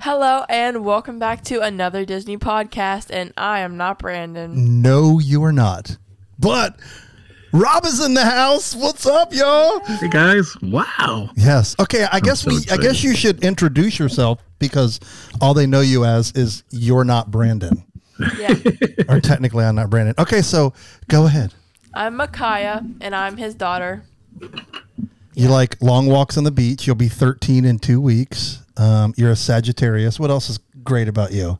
Hello and welcome back to another Disney podcast, and I am not Brandon. No, you are not. But Rob is in the house. What's up, y'all? Hey guys! Wow. Yes. Okay. I guess so we. I guess you should introduce yourself because all they know you as is you're not Brandon, Yeah, or technically I'm not Brandon. Okay, so go ahead. I'm Micaiah, and I'm his daughter. You like long walks on the beach. You'll be 13 in two weeks. Um, you're a Sagittarius. What else is great about you?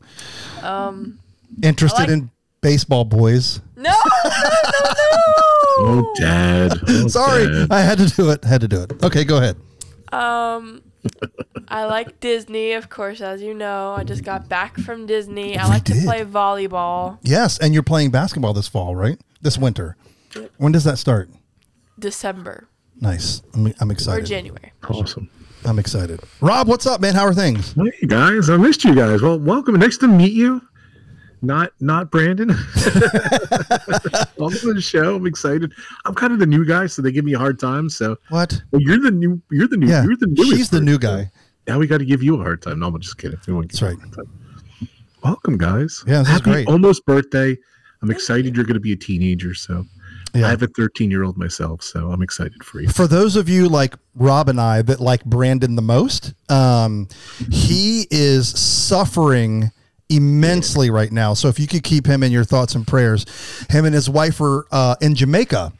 Um, Interested like- in baseball boys. no, no, no, Oh, Dad. Oh, Sorry, Dad. I had to do it. Had to do it. Okay, go ahead. Um, I like Disney, of course, as you know. I just got back from Disney. I like to play volleyball. Yes, and you're playing basketball this fall, right? This winter. When does that start? December Nice. I'm, I'm excited. or. January. Awesome. I'm excited. Rob, what's up, man? How are things? Hey guys, I missed you guys. Well, welcome. Nice to meet you. Not not Brandon. welcome to the show. I'm excited. I'm kind of the new guy, so they give me a hard time. So What? well, you're the new. You're the new. Yeah, You're the newest. she's the new person. guy. Now we got to give you a hard time. No, I'm just kidding. We That's right. Welcome, guys. Yeah, this is Happy great. Almost birthday. I'm excited you're going to be a teenager. So Yeah. I have a 13 year old myself, so I'm excited for you. For those of you like Rob and I that like Brandon the most, um, he is suffering immensely right now. So if you could keep him in your thoughts and prayers, him and his wife are uh, in Jamaica.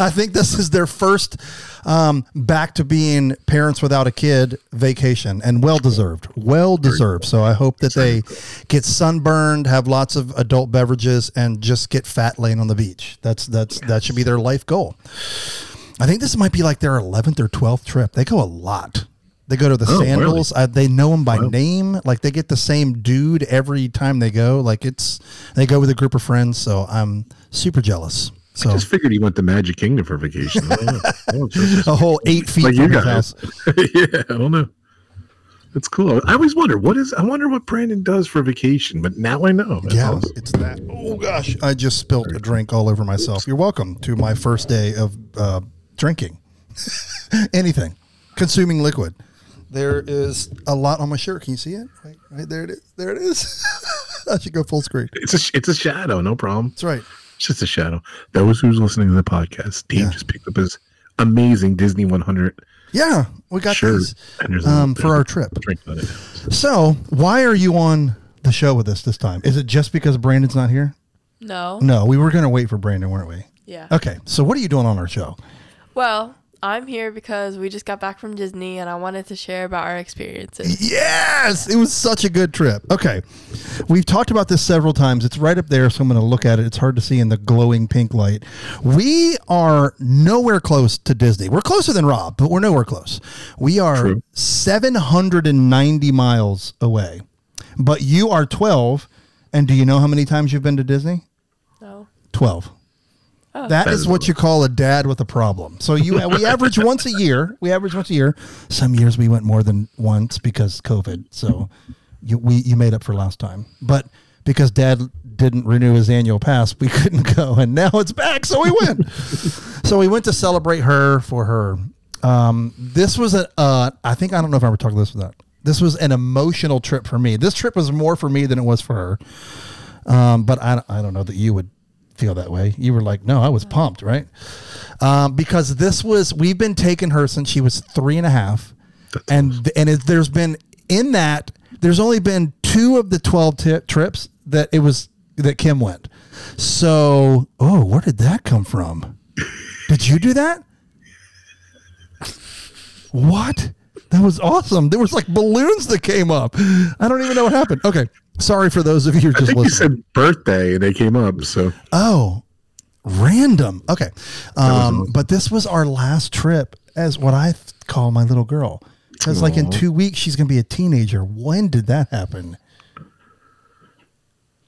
I think this is their first um, back to being parents without a kid vacation, and well deserved, well deserved. So I hope that they get sunburned, have lots of adult beverages, and just get fat laying on the beach. That's that's that should be their life goal. I think this might be like their eleventh or twelfth trip. They go a lot. They go to the Oh, really? sandals. Uh, they know them by Wow. name. Like they get the same dude every time they go. Like it's they go with a group of friends. So I'm super jealous. So I Just figured he went to Magic Kingdom for vacation. I don't know. I don't know. a whole eight feet like from you his guys. house. yeah, I don't know. That's cool. I always wonder what is. I wonder what Brandon does for vacation, but now I know. That's Yeah, awesome. it's that. Oh gosh, I just spilled a drink all over myself. You're welcome to my first day of uh, drinking anything, consuming liquid. There is a lot on my shirt. Can you see it? Right, right there it is. There it is. I should go full screen. It's a it's a shadow. No problem. That's right. It's just a shadow. Those who's listening to the podcast, Dave Yeah. just picked up his amazing Disney 100 Yeah, we got shirt these and there's a um, for our trip. drink on it. So, why are you on the show with us this time? Is it just because Brandon's not here? No. No, we were going to wait for Brandon, weren't we? Yeah. Okay, so what are you doing on our show? Well, I'm here because we just got back from Disney, and I wanted to share about our experiences. Yes, it was such a good trip. Okay. We've talked about this several times. It's right up there, so I'm going to look at it. It's hard to see in the glowing pink light. We are nowhere close to Disney. We're closer than Rob, but we're nowhere close. We are True. 790 miles away. But you are 12. And do you know how many times you've been to Disney? No. 12. Oh. That That is is what you call a dad with a problem. So you we average once a year. We average once a year. Some years we went more than once because COVID. So you we you made up for last time. But because dad didn't renew his annual pass, we couldn't go and now it's back so we went. so we went to celebrate her for her um, this was a uh, I think I don't know if I ever talked this about. This was an emotional trip for me. This trip was more for me than it was for her. Um, but I, I don't know that you would feel that way. You were like, no, I was pumped, right? Um, because this was we've been taking her since she was three and a half, That's and and it, there's been in that there's only been two of the twelve ti trips that it was that Kim went. So, oh, where did that come from? Did you do that? What? That was awesome. There was like balloons that came up. I don't even know what happened. Okay. Sorry for those of you who are I just think you said birthday and they came up. So Oh, random. Okay. Um, but this was our last trip as what I call my little girl. Because like in two weeks she's gonna be a teenager. When did that happen?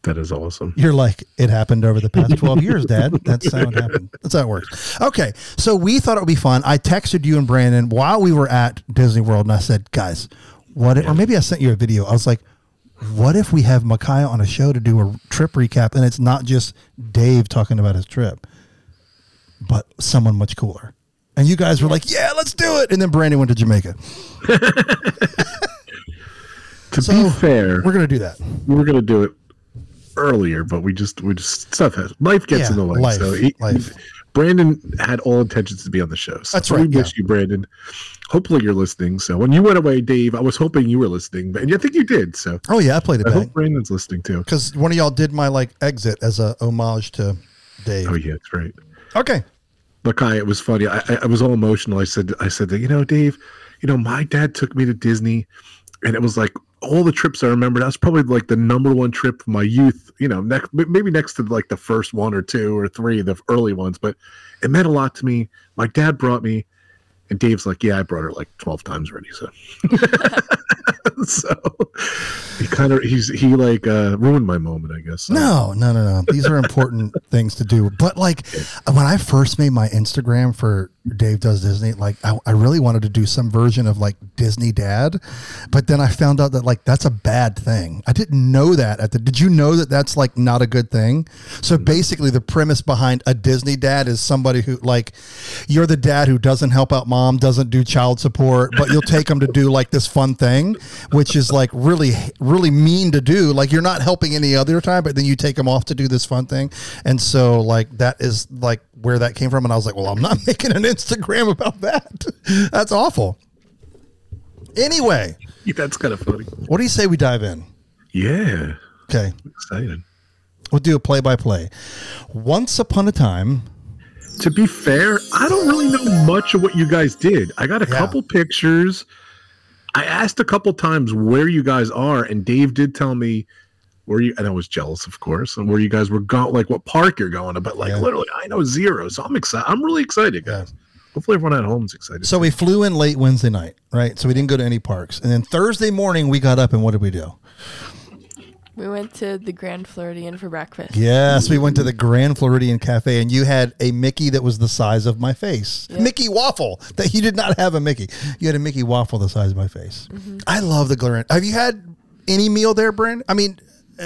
that is awesome. You're like, it happened over the past 12 years, Dad. That's how it happened. That's how it works. Okay. So we thought it would be fun. I texted you and Brandon while we were at Disney World and I said, guys, what if, or maybe I sent you a video. I was like, what if we have Micaiah on a show to do a trip recap and it's not just Dave talking about his trip, but someone much cooler? And you guys were like, yeah, let's do it. And then Brandon went to Jamaica. To So, be fair, We're gonna do that. We're gonna do it earlier, but we just we just stuff has life gets Yeah, in the way. life, so he, life. Brandon had all intentions to be on the show. So That's we right, miss you, Brandon. Hopefully you're listening. So when you went away, Dave, I was hoping you were listening, but and I think you did. So Oh yeah, I played it I back hope Brandon's listening too. because one of y'all did my like exit as a homage to Dave. Oh yeah, that's right. Okay. Look, I it was funny. I, I I was all emotional. I said I said that you know, Dave, you know, my dad took me to Disney, and it was like all the trips I remember. That was probably like the number one trip of my youth. You know, next maybe next to like the first one or two or three, the early ones. But it meant a lot to me. My dad brought me, and Dave's like, yeah, I brought her like twelve times already. So. so he kind of he's he like uh ruined my moment i guess No, no, no, no. These are important things to do. But like when I first made my Instagram for Dave Does Disney, like I, I really wanted to do some version of like Disney Dad, but then I found out that like that's a bad thing. I didn't know that at the. Did you know that that's like not a good thing? So mm-hmm. basically, the premise behind a Disney Dad is somebody who like you're the dad who doesn't help out mom, doesn't do child support, but you'll take them to do like this fun thing, which is like really, really mean to do. Like you're not helping any other time, but then you take them off to do this fun thing. And so like that is like where that came from. And I was like, well, I'm not making an Instagram about that. That's awful. Anyway, that's kind of funny what do you say we dive in? yeah Okay. excited We'll do a play by play. Once upon a time, to be fair, I don't really know much of what you guys did. I got a Yeah. couple pictures. I asked a couple times where you guys are, and Dave did tell me where you. And I was jealous, of course, and where you guys were going, like what park you're going to. But like Yeah. literally, I know zero, so I'm excited. I'm really excited, guys. Hopefully, everyone at home is excited. So we flew in late Wednesday night, right? So we didn't go to any parks. And then Thursday morning we got up and what did we do? We went to the Grand Floridian for breakfast. Yes, we went to the Grand Floridian Cafe and you had a Mickey that was the size of my face. Yeah. Mickey waffle. That you did not have a Mickey. You had a Mickey waffle the size of my face. Mm-hmm. I love the Grand. Have you had any meal there, Brent? I mean,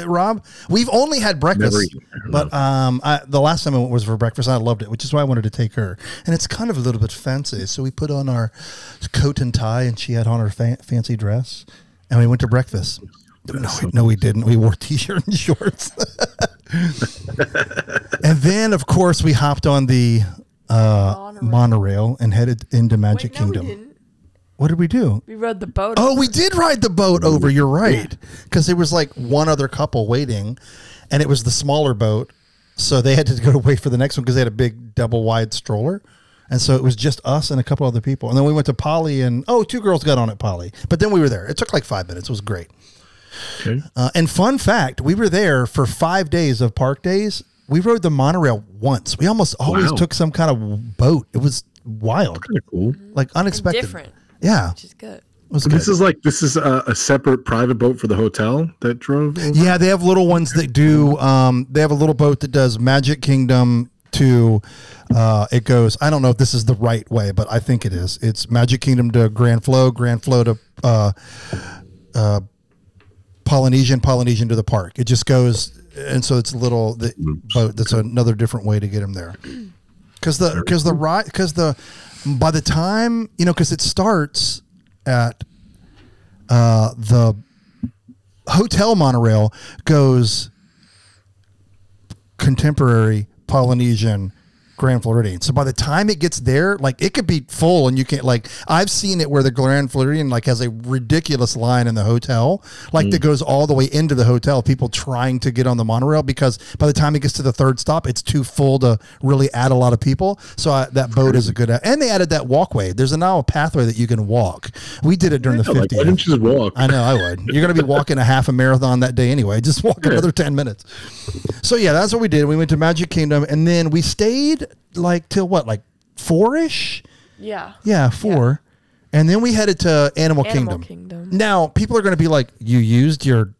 Rob, we've only had breakfast, Never eaten there, but um, I, the last time I went was for breakfast. I loved it, which is why I wanted to take her. And it's kind of a little bit fancy, so we put on our coat and tie, and she had on her fa- fancy dress, and we went to breakfast. No, we, no, we didn't. We wore t-shirt and shorts. and then, of course, we hopped on the uh, Monorail. monorail and headed into Magic Wait, no, Kingdom. We didn't. What did we do? We rode the boat. Oh, we did ride the boat over. You're right, because there was like one other couple waiting, and it was the smaller boat, so they had to go to wait for the next one because they had a big double wide stroller, and so it was just us and a couple other people. And then we went to Polly, and oh, two girls got on at Polly, but then we were there. It took like five minutes. It was great. okay. Uh, and fun fact, we were there for five days of park days. We rode the monorail once. We almost always Wow. took some kind of boat. It was wild, kind of cool. like unexpected. different, Yeah, which is good. it was good. this is like this is a, a separate private boat for the hotel that drove. over? Yeah, they have little ones that do. Um, they have a little boat that does Magic Kingdom to. Uh, it goes. I don't know if this is the right way, but I think it is. It's Magic Kingdom to Grand Flow, Grand Flow to uh, uh, Polynesian, Polynesian to the park. It just goes, and so it's a little the boat. That's another different way to get them there. Because the because the ride because the by the time you know because it starts at uh, the hotel monorail goes contemporary Polynesian Grand Floridian. So by the time it gets there, like it could be full and you can't like I've seen it where the Grand Floridian like has a ridiculous line in the hotel, like that mm. goes all the way into the hotel, people trying to get on the monorail because by the time it gets to the third stop, it's too full to really add a lot of people. So I, that boat is a good and they added that walkway. There's a now a pathway that you can walk. We did it during the Yeah, like, why didn't you just walk? I know I would. You're going to be walking a half a marathon that day anyway. Just walk Yeah. another 10 minutes. So yeah, that's what we did. We went to Magic Kingdom and then we stayed like till what? Like 4ish? Yeah. Yeah, 4. And then we headed to Animal, Animal Kingdom. Kingdom. Now, people are going to be like, "You used your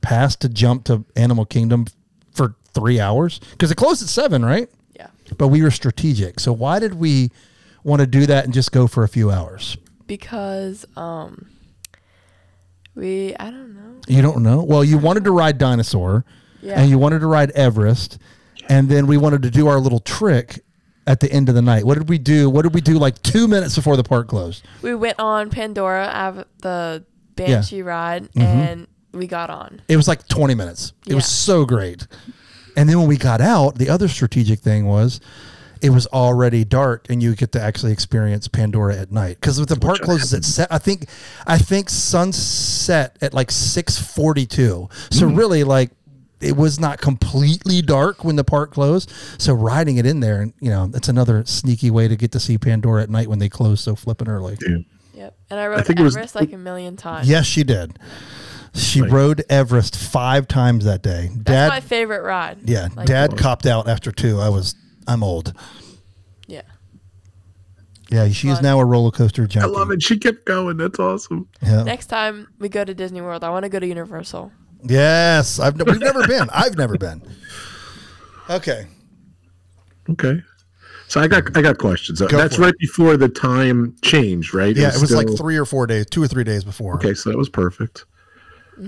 pass to jump to Animal Kingdom for 3 hours?" Cuz it closed at 7, right? Yeah. But we were strategic. So why did we want to do that and just go for a few hours? Because um, we I don't know. You don't know? Well, you wanted to ride dinosaur, Yeah. and you wanted to ride Everest, and then we wanted to do our little trick at the end of the night. What did we do? What did we do like two minutes before the park closed? We went on Pandora, av- the banshee ride, Mm-hmm. and we got on. It was like 20 minutes. It was so great. And then when we got out, the other strategic thing was it was already dark and you get to actually experience Pandora at night. Because if the park closes at set, I think I think sunset at like 642. So really like it was not completely dark when the park closed. So riding it in there, and you know, that's another sneaky way to get to see Pandora at night when they close so flipping early. Yeah. Yep. And I rode think it was- Everest like a million times. Yes, she did. She Right. rode Everest five times that day. That's Dad, my favorite ride. Yeah, Like, Dad copped out after two. I was, I'm old. Yeah. Yeah, she is now a roller coaster junkie. I love it. She kept going. That's awesome. Yeah. Next time we go to Disney World, I want to go to Universal. Yes, I've we've never been. I've never been. Okay. Okay. So I got I got questions. Go That's for it. right before the time changed, right? Yeah, it was like still- three or four days, two or three days before. Okay, so that was perfect.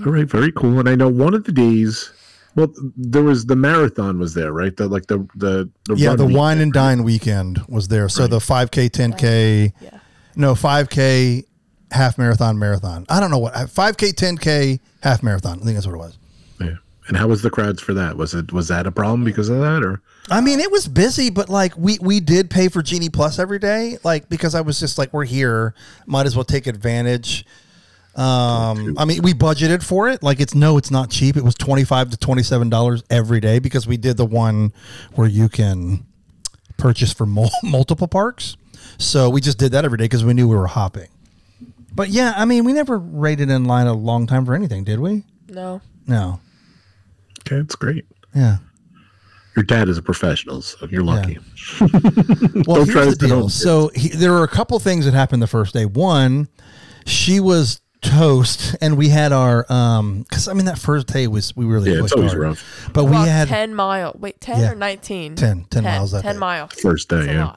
All right, very cool. And I know one of the days, well, there was the marathon was there, right? The like the the, the Yeah, the week- wine and dine weekend was there. So the 5K, 10K, no, 5K, half marathon, marathon. I don't know what, 5K, 10K, half marathon. I think that's what it was. Yeah. And how was the crowds for that? Was it was that a problem because of that, or I mean, it was busy, but like we we did pay for Genie Plus every day, like because I was just like, we're here, might as well take advantage. Um, I mean, we budgeted for it. Like, it's no, it's not cheap. It was twenty five to twenty seven dollars every day because we did the one where you can purchase for mul- multiple parks. So we just did that every day because we knew we were hopping. But yeah, I mean, we never waited in line a long time for anything, did we? No. No. okay, it's great. Yeah. Your dad is a professional, so you're lucky. Well, Don't here's try the deal. So he, there were a couple things that happened the first day. One, she was toast, and we had our um. Because I mean, that first day was we really Yeah, it's pushed always hard. rough. But we Walked had 10 mile. Wait, 10 Yeah. or 19? 10 10 miles that 10 day. miles. First day, That's a yeah.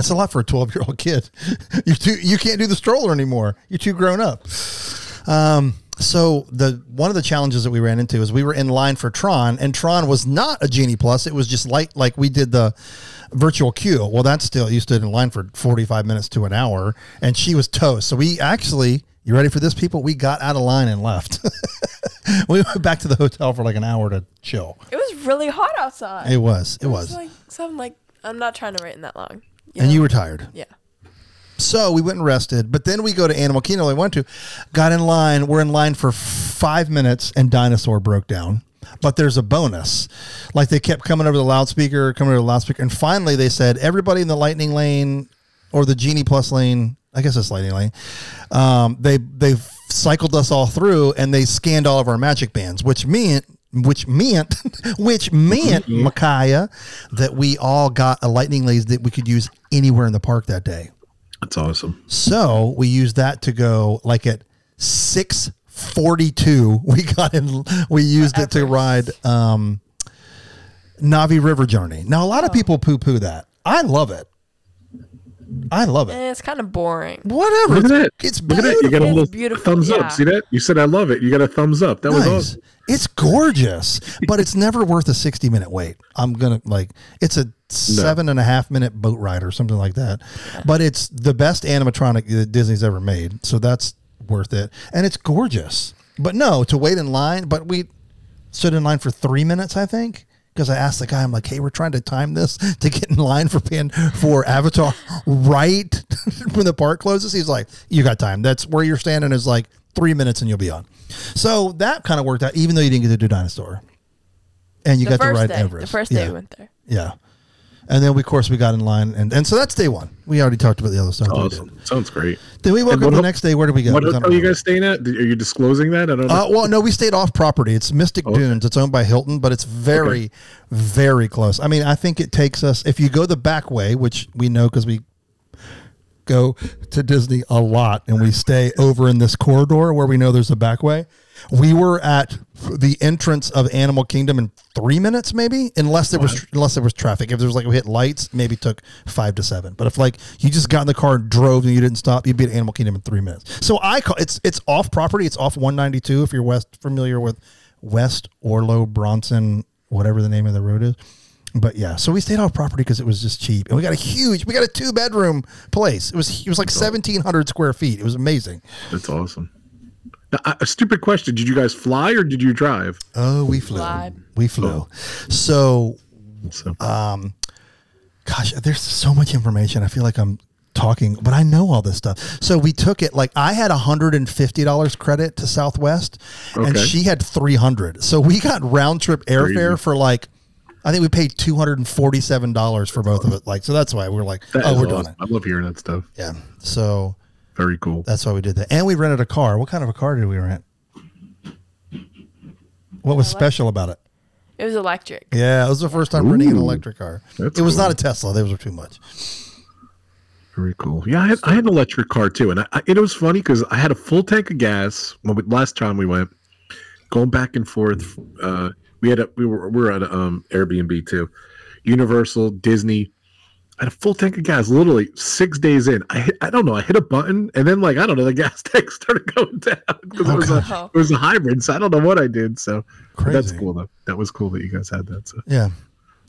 That's a lot for a twelve year old kid. You're too. You can't do the stroller anymore. You're too grown up. Um. So the one of the challenges that we ran into is we were in line for Tron, and Tron was not a Genie Plus. It was just like like we did the virtual queue. Well, that's still you stood in line for forty five minutes to an hour, and she was toast. So we actually, you ready for this, people? We got out of line and left. we went back to the hotel for like an hour to chill. It was really hot outside. It was. It It was. like something like I'm not trying to wait in that long. And know? you were tired. Yeah. So we went and rested, but then we go to Animal Kingdom. We went to, got in line. We're in line for five minutes, and Dinosaur broke down. But there's a bonus, like they kept coming over the loudspeaker, coming over the loudspeaker, and finally they said everybody in the Lightning lane or the Genie Plus lane. I guess it's Lightning lane. Um, they they cycled us all through, and they scanned all of our magic bands, which meant which meant which meant Micaiah that we all got a lightning laser that we could use anywhere in the park that day. That's awesome. So we used that to go like at six forty two. We got in. We used it to ride um, Na'vi River Journey. Now a lot of people poo poo that. I love it. I love it. And it's kind of boring. Whatever. Look at that. It's Look at that. You beautiful. got a It's little beautiful, thumbs yeah. up. See that? You said I love it. You got a thumbs up. That was Nice. awesome. It's gorgeous, but it's never worth a 60 minute wait. I'm going to like, it's a seven and a half minute boat ride or something like that. But it's the best animatronic that Disney's ever made. So that's worth it. And it's gorgeous. But no, to wait in line, but we stood in line for three minutes, I think. Because I asked the guy, I'm like, hey, we're trying to time this to get in line for pan for Avatar right when the park closes. He's like, you got time. That's where you're standing is like three minutes and you'll be on. So that kind of worked out, even though you didn't get to do Dinosaur. And you the got to ride day. Everest. The first day yeah. we went there. Yeah. And then, we, of course, we got in line. And, and so that's day one. We already talked about the other stuff. that we did. Awesome. Sounds great. Then we woke up the ho- next day. Where did we go? What hotel you remember. guys staying at? Are you disclosing that? I don't know. Uh, well, no, we stayed off property. It's Mystic Okay. Dunes. It's owned by Hilton, but it's very, very close. I mean, I think it takes us, if you go the back way, which we know because we go to Disney a lot and we stay over in this corridor where we know there's a back way. We were at the entrance of Animal Kingdom in three minutes, maybe, unless there was unless there was traffic. If there was like we hit lights, maybe took five to seven. But if like you just got in the car and drove and you didn't stop, you'd be at Animal Kingdom in three minutes. So I call it's it's off property. It's off 192. If you're west familiar with West Irlo Bronson, whatever the name of the road is. But yeah, so we stayed off property because it was just cheap, and we got a huge, we got a two bedroom place. It was it was like seventeen hundred square feet. It was amazing. That's awesome. Now, a a stupid question: Did you guys fly or did you drive? Oh, we flew. Fly. We flew. Oh. So, So, um, gosh, there's so much information. I feel like I'm talking, but I know all this stuff. So we took it like I had $150 credit to Southwest and she had 300. So we got round trip airfare for like I think we paid $247 for both of it. Like so that's why we are like, that oh, we're doing it. I love hearing that stuff. Yeah. So Very cool. that's why we did that. And we rented a car. What kind of a car did we rent? What was special about it? It was electric. Yeah, it was the first time renting an Ooh. electric car. That's it was cool. not a Tesla. Those were too much. Very cool. Yeah, I had, I had an electric car too, and I, I, it was funny because I had a full tank of gas when we, last time we went, going back and forth. Uh, we had a we were we were at a, um, Airbnb too, Universal, Disney. I had a full tank of gas. Literally six days in, I hit, I don't know. I hit a button, and then like I don't know, the gas tank started going down because it oh, was Okay. a it was a hybrid. So I don't know what I did. So but that's cool though. That was cool that you guys had that. So Yeah.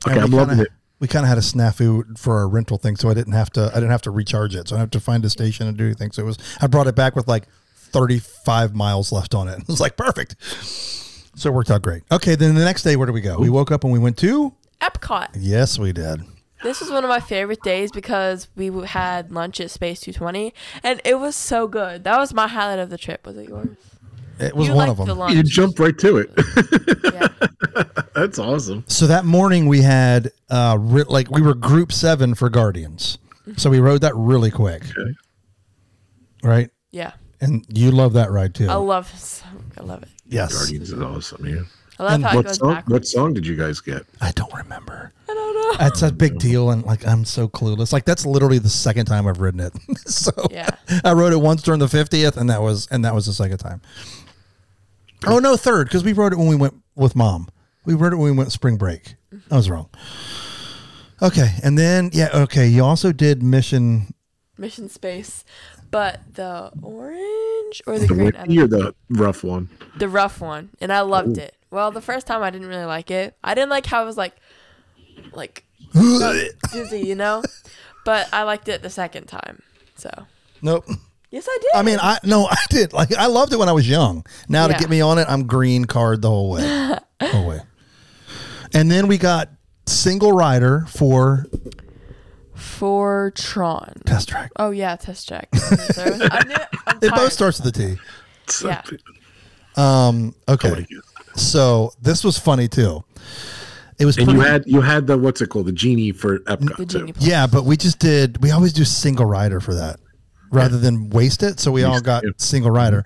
Okay, I'm we loving kinda- it. We kind of had a snafu for our rental thing, so I didn't have to. I didn't have to recharge it, so I didn't have to find a station and do anything. So it was. I brought it back with like thirty-five miles left on it. It was like perfect. So it worked out great. Okay, then the next day, where do we go? We woke up and we went to. Epcot. Yes, we did. This was one of my favorite days because we had lunch at Space 220, and it was so good. That was my highlight of the trip. Was it yours? It was you one of them. lunch. you jumped right to it. yeah. that's awesome. So that morning we had uh re- like we were group seven for Guardians, so we rode that really quick, Okay. right? Yeah. And you love that ride too. I love so- I love it. yes, Guardians is awesome. Yeah. I love And how it What goes song? backwards. What song did you guys get? I don't remember. I don't know. It's a big deal, and like I'm so clueless. Like that's literally the second time I've written it. so Yeah. I wrote it once during the 50th, and that was and that was the second time. Oh no, third because we wrote it when we went with mom. We wrote it when we went spring break. I was wrong. Okay, and then yeah, okay. You also did mission. Mission Space, but the orange or the, The green, I don't windy know. or the rough one? the rough one, and I loved it. Well, the first time I didn't really like it. I didn't like how it was like, like dizzy, you know. But I liked it the second time. So Nope. yes, I did. I mean, I no, I did. Like I loved it when I was young. Now to get me on it, I'm green card the whole way, whole way. And then we got single rider for for Tron. test track. Oh yeah, test check. I knew, I'm It both starts with a T. So- Yeah. Um. I Okay. Would've guessed. So this was funny too. It was And pretty, you had you had the what's it called the genie for Epcot The too. genie. yeah, but we just did. We always do single rider for that rather than waste it. So we all got yeah. single rider.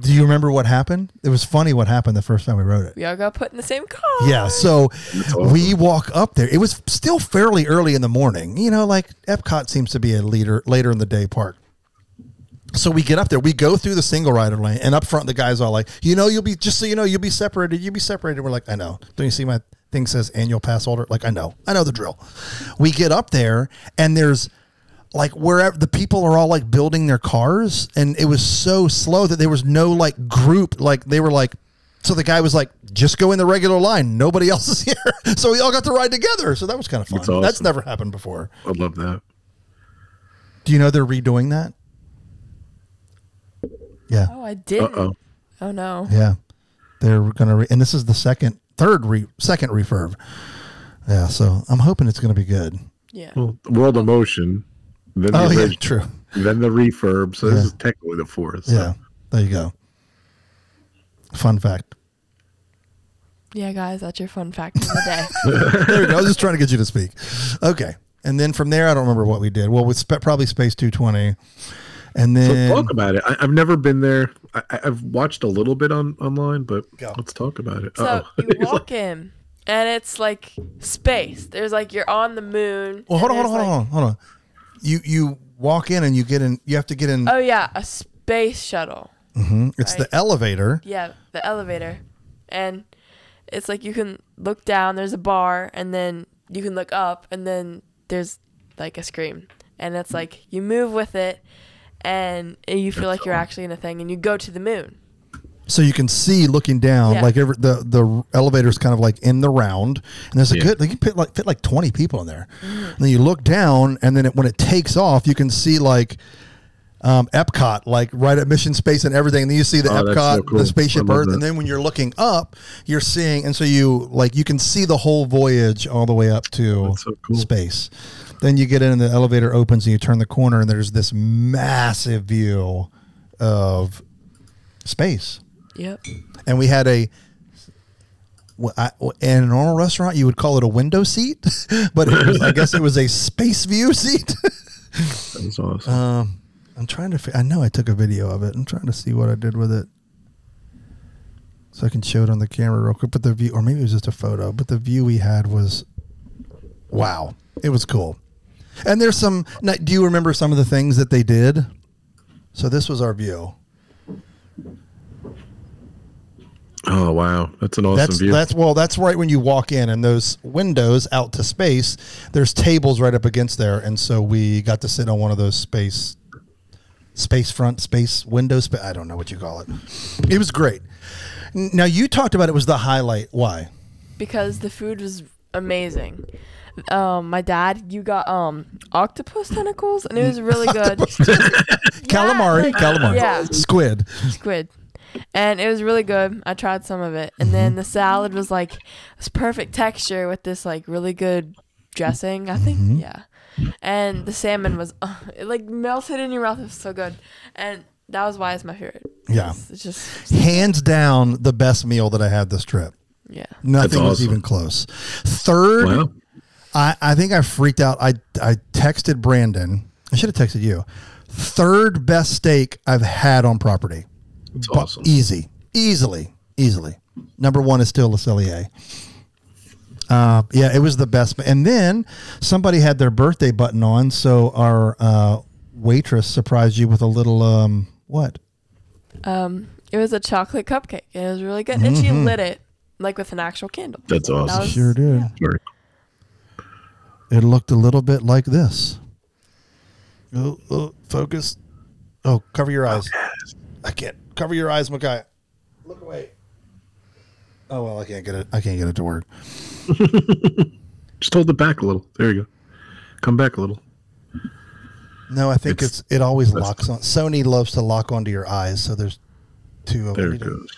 Do you remember what happened? It was funny what happened the first time we rode it. We all got put in the same car. Yeah, so awesome. we walk up there. It was still fairly early in the morning. You know, like Epcot seems to be a leader later in the day park. So we get up there. We go through the single rider lane, and up front, the guy's all like, "You know, you'll be just so you know, you'll be separated. You'll be separated." We're like, "I know." Don't you see my thing says annual pass holder? Like, I know, I know the drill. We get up there, and there's like wherever the people are all like building their cars, and it was so slow that there was no like group. Like they were like, so the guy was like, "Just go in the regular line. Nobody else is here." so we all got to ride together. So that was kind of fun. That's awesome. That's never happened before. I love that. Do you know they're redoing that? Yeah. Oh, I didn't. oh. Oh no. Yeah, they're gonna, re- and this is the second, third, re- second refurb. Yeah, so I'm hoping it's gonna be good. Yeah. Well, World of Motion, then the Oh yeah, original, true. then the refurb. So this Yeah. is technically the fourth. so- Yeah, there you go. Fun fact. Yeah, guys, that's your fun fact of the day. There you go. I was just trying to get you to speak. Okay, and then from there, I don't remember what we did. Well, we spent probably Space 220, and So then talk about it. I, I've never been there. I, I- I've watched a little bit on online, but Go. let's talk about it. So Uh-oh. you walk in, and it's like space. There's like you're on the moon. well, hold on, hold on, hold on, hold on. You you walk in and you get in. You have to get in. Oh yeah, a space shuttle. Mhm. It's the elevator. Yeah, the elevator, and it's like you can look down. There's a bar, and then you can look up, and then there's like a screen, and it's like you move with it, and you feel like you're actually in a thing, and you go to the moon. so you can see looking down Yeah. like every, the the elevator's kind of like in the round and there's a Yeah. good they can fit like fit like 20 people in there Mm-hmm. and then you look down and then it, when it takes off you can see like um, Epcot, like right at Mission Space and everything. And then you see the Oh, Epcot, so cool. the spaceship Earth, that. and then when you're looking up, you're seeing, and so you like you can see the whole voyage all the way up to so cool. space. Then you get in, and the elevator opens, and you turn the corner, and there's this massive view of space. Yep. And we had a well, I, in a normal restaurant, you would call it a window seat, but it was, I guess it was a space view seat. That was awesome. um, I'm trying to. I know I took a video of it. I'm trying to see what I did with it, so I can show it on the camera real quick. But the view, or maybe it was just a photo. But the view we had was, wow, it was cool. And there's some. Do you remember some of the things that they did? So this was our view. oh wow, that's an awesome That's view. that's well, that's right when you walk in, and those windows out to space. There's tables right up against there, and so we got to sit on one of those space, space front space windows. Spa- I don't know what you call it. It was great. Now you talked about it was the highlight. Why? because the food was amazing. Um, my dad, you got um octopus tentacles, and it was really good. calamari, like- calamari, yeah. squid. Squid, and it was really good. I tried some of it, and then the salad was like this perfect texture with this like really good dressing. I think, yeah. And the salmon was uh, it like melted in your mouth. It was so good, and that was why it's my favorite. Yeah. it's, it's just Hands down, the best meal that I had this trip. yeah. Nothing was even close. Third, wow. I, I think I freaked out. I I texted Brandon. I should have texted you. Third best steak I've had on property. That's Bu- awesome. Easy, easily, easily. Number one is still Le Cellier. Uh, yeah, it was the best. And then somebody had their birthday button on, so our uh, waitress surprised you with a little um, what? Um, it was a chocolate cupcake, it was really good. And she lit it like with an actual candle. That's That awesome. was- Sure did. yeah. Very It looked a little bit like this. Oh, oh, focus. Oh, cover your eyes. I can't cover your eyes, Makai. Look away. Oh well, I can't get it. I can't get it to work. Just hold it back a little. There you go. Come back a little. No, I think it's, It's- it always locks on. Sony loves to lock onto your eyes, so there's two of There them. it goes.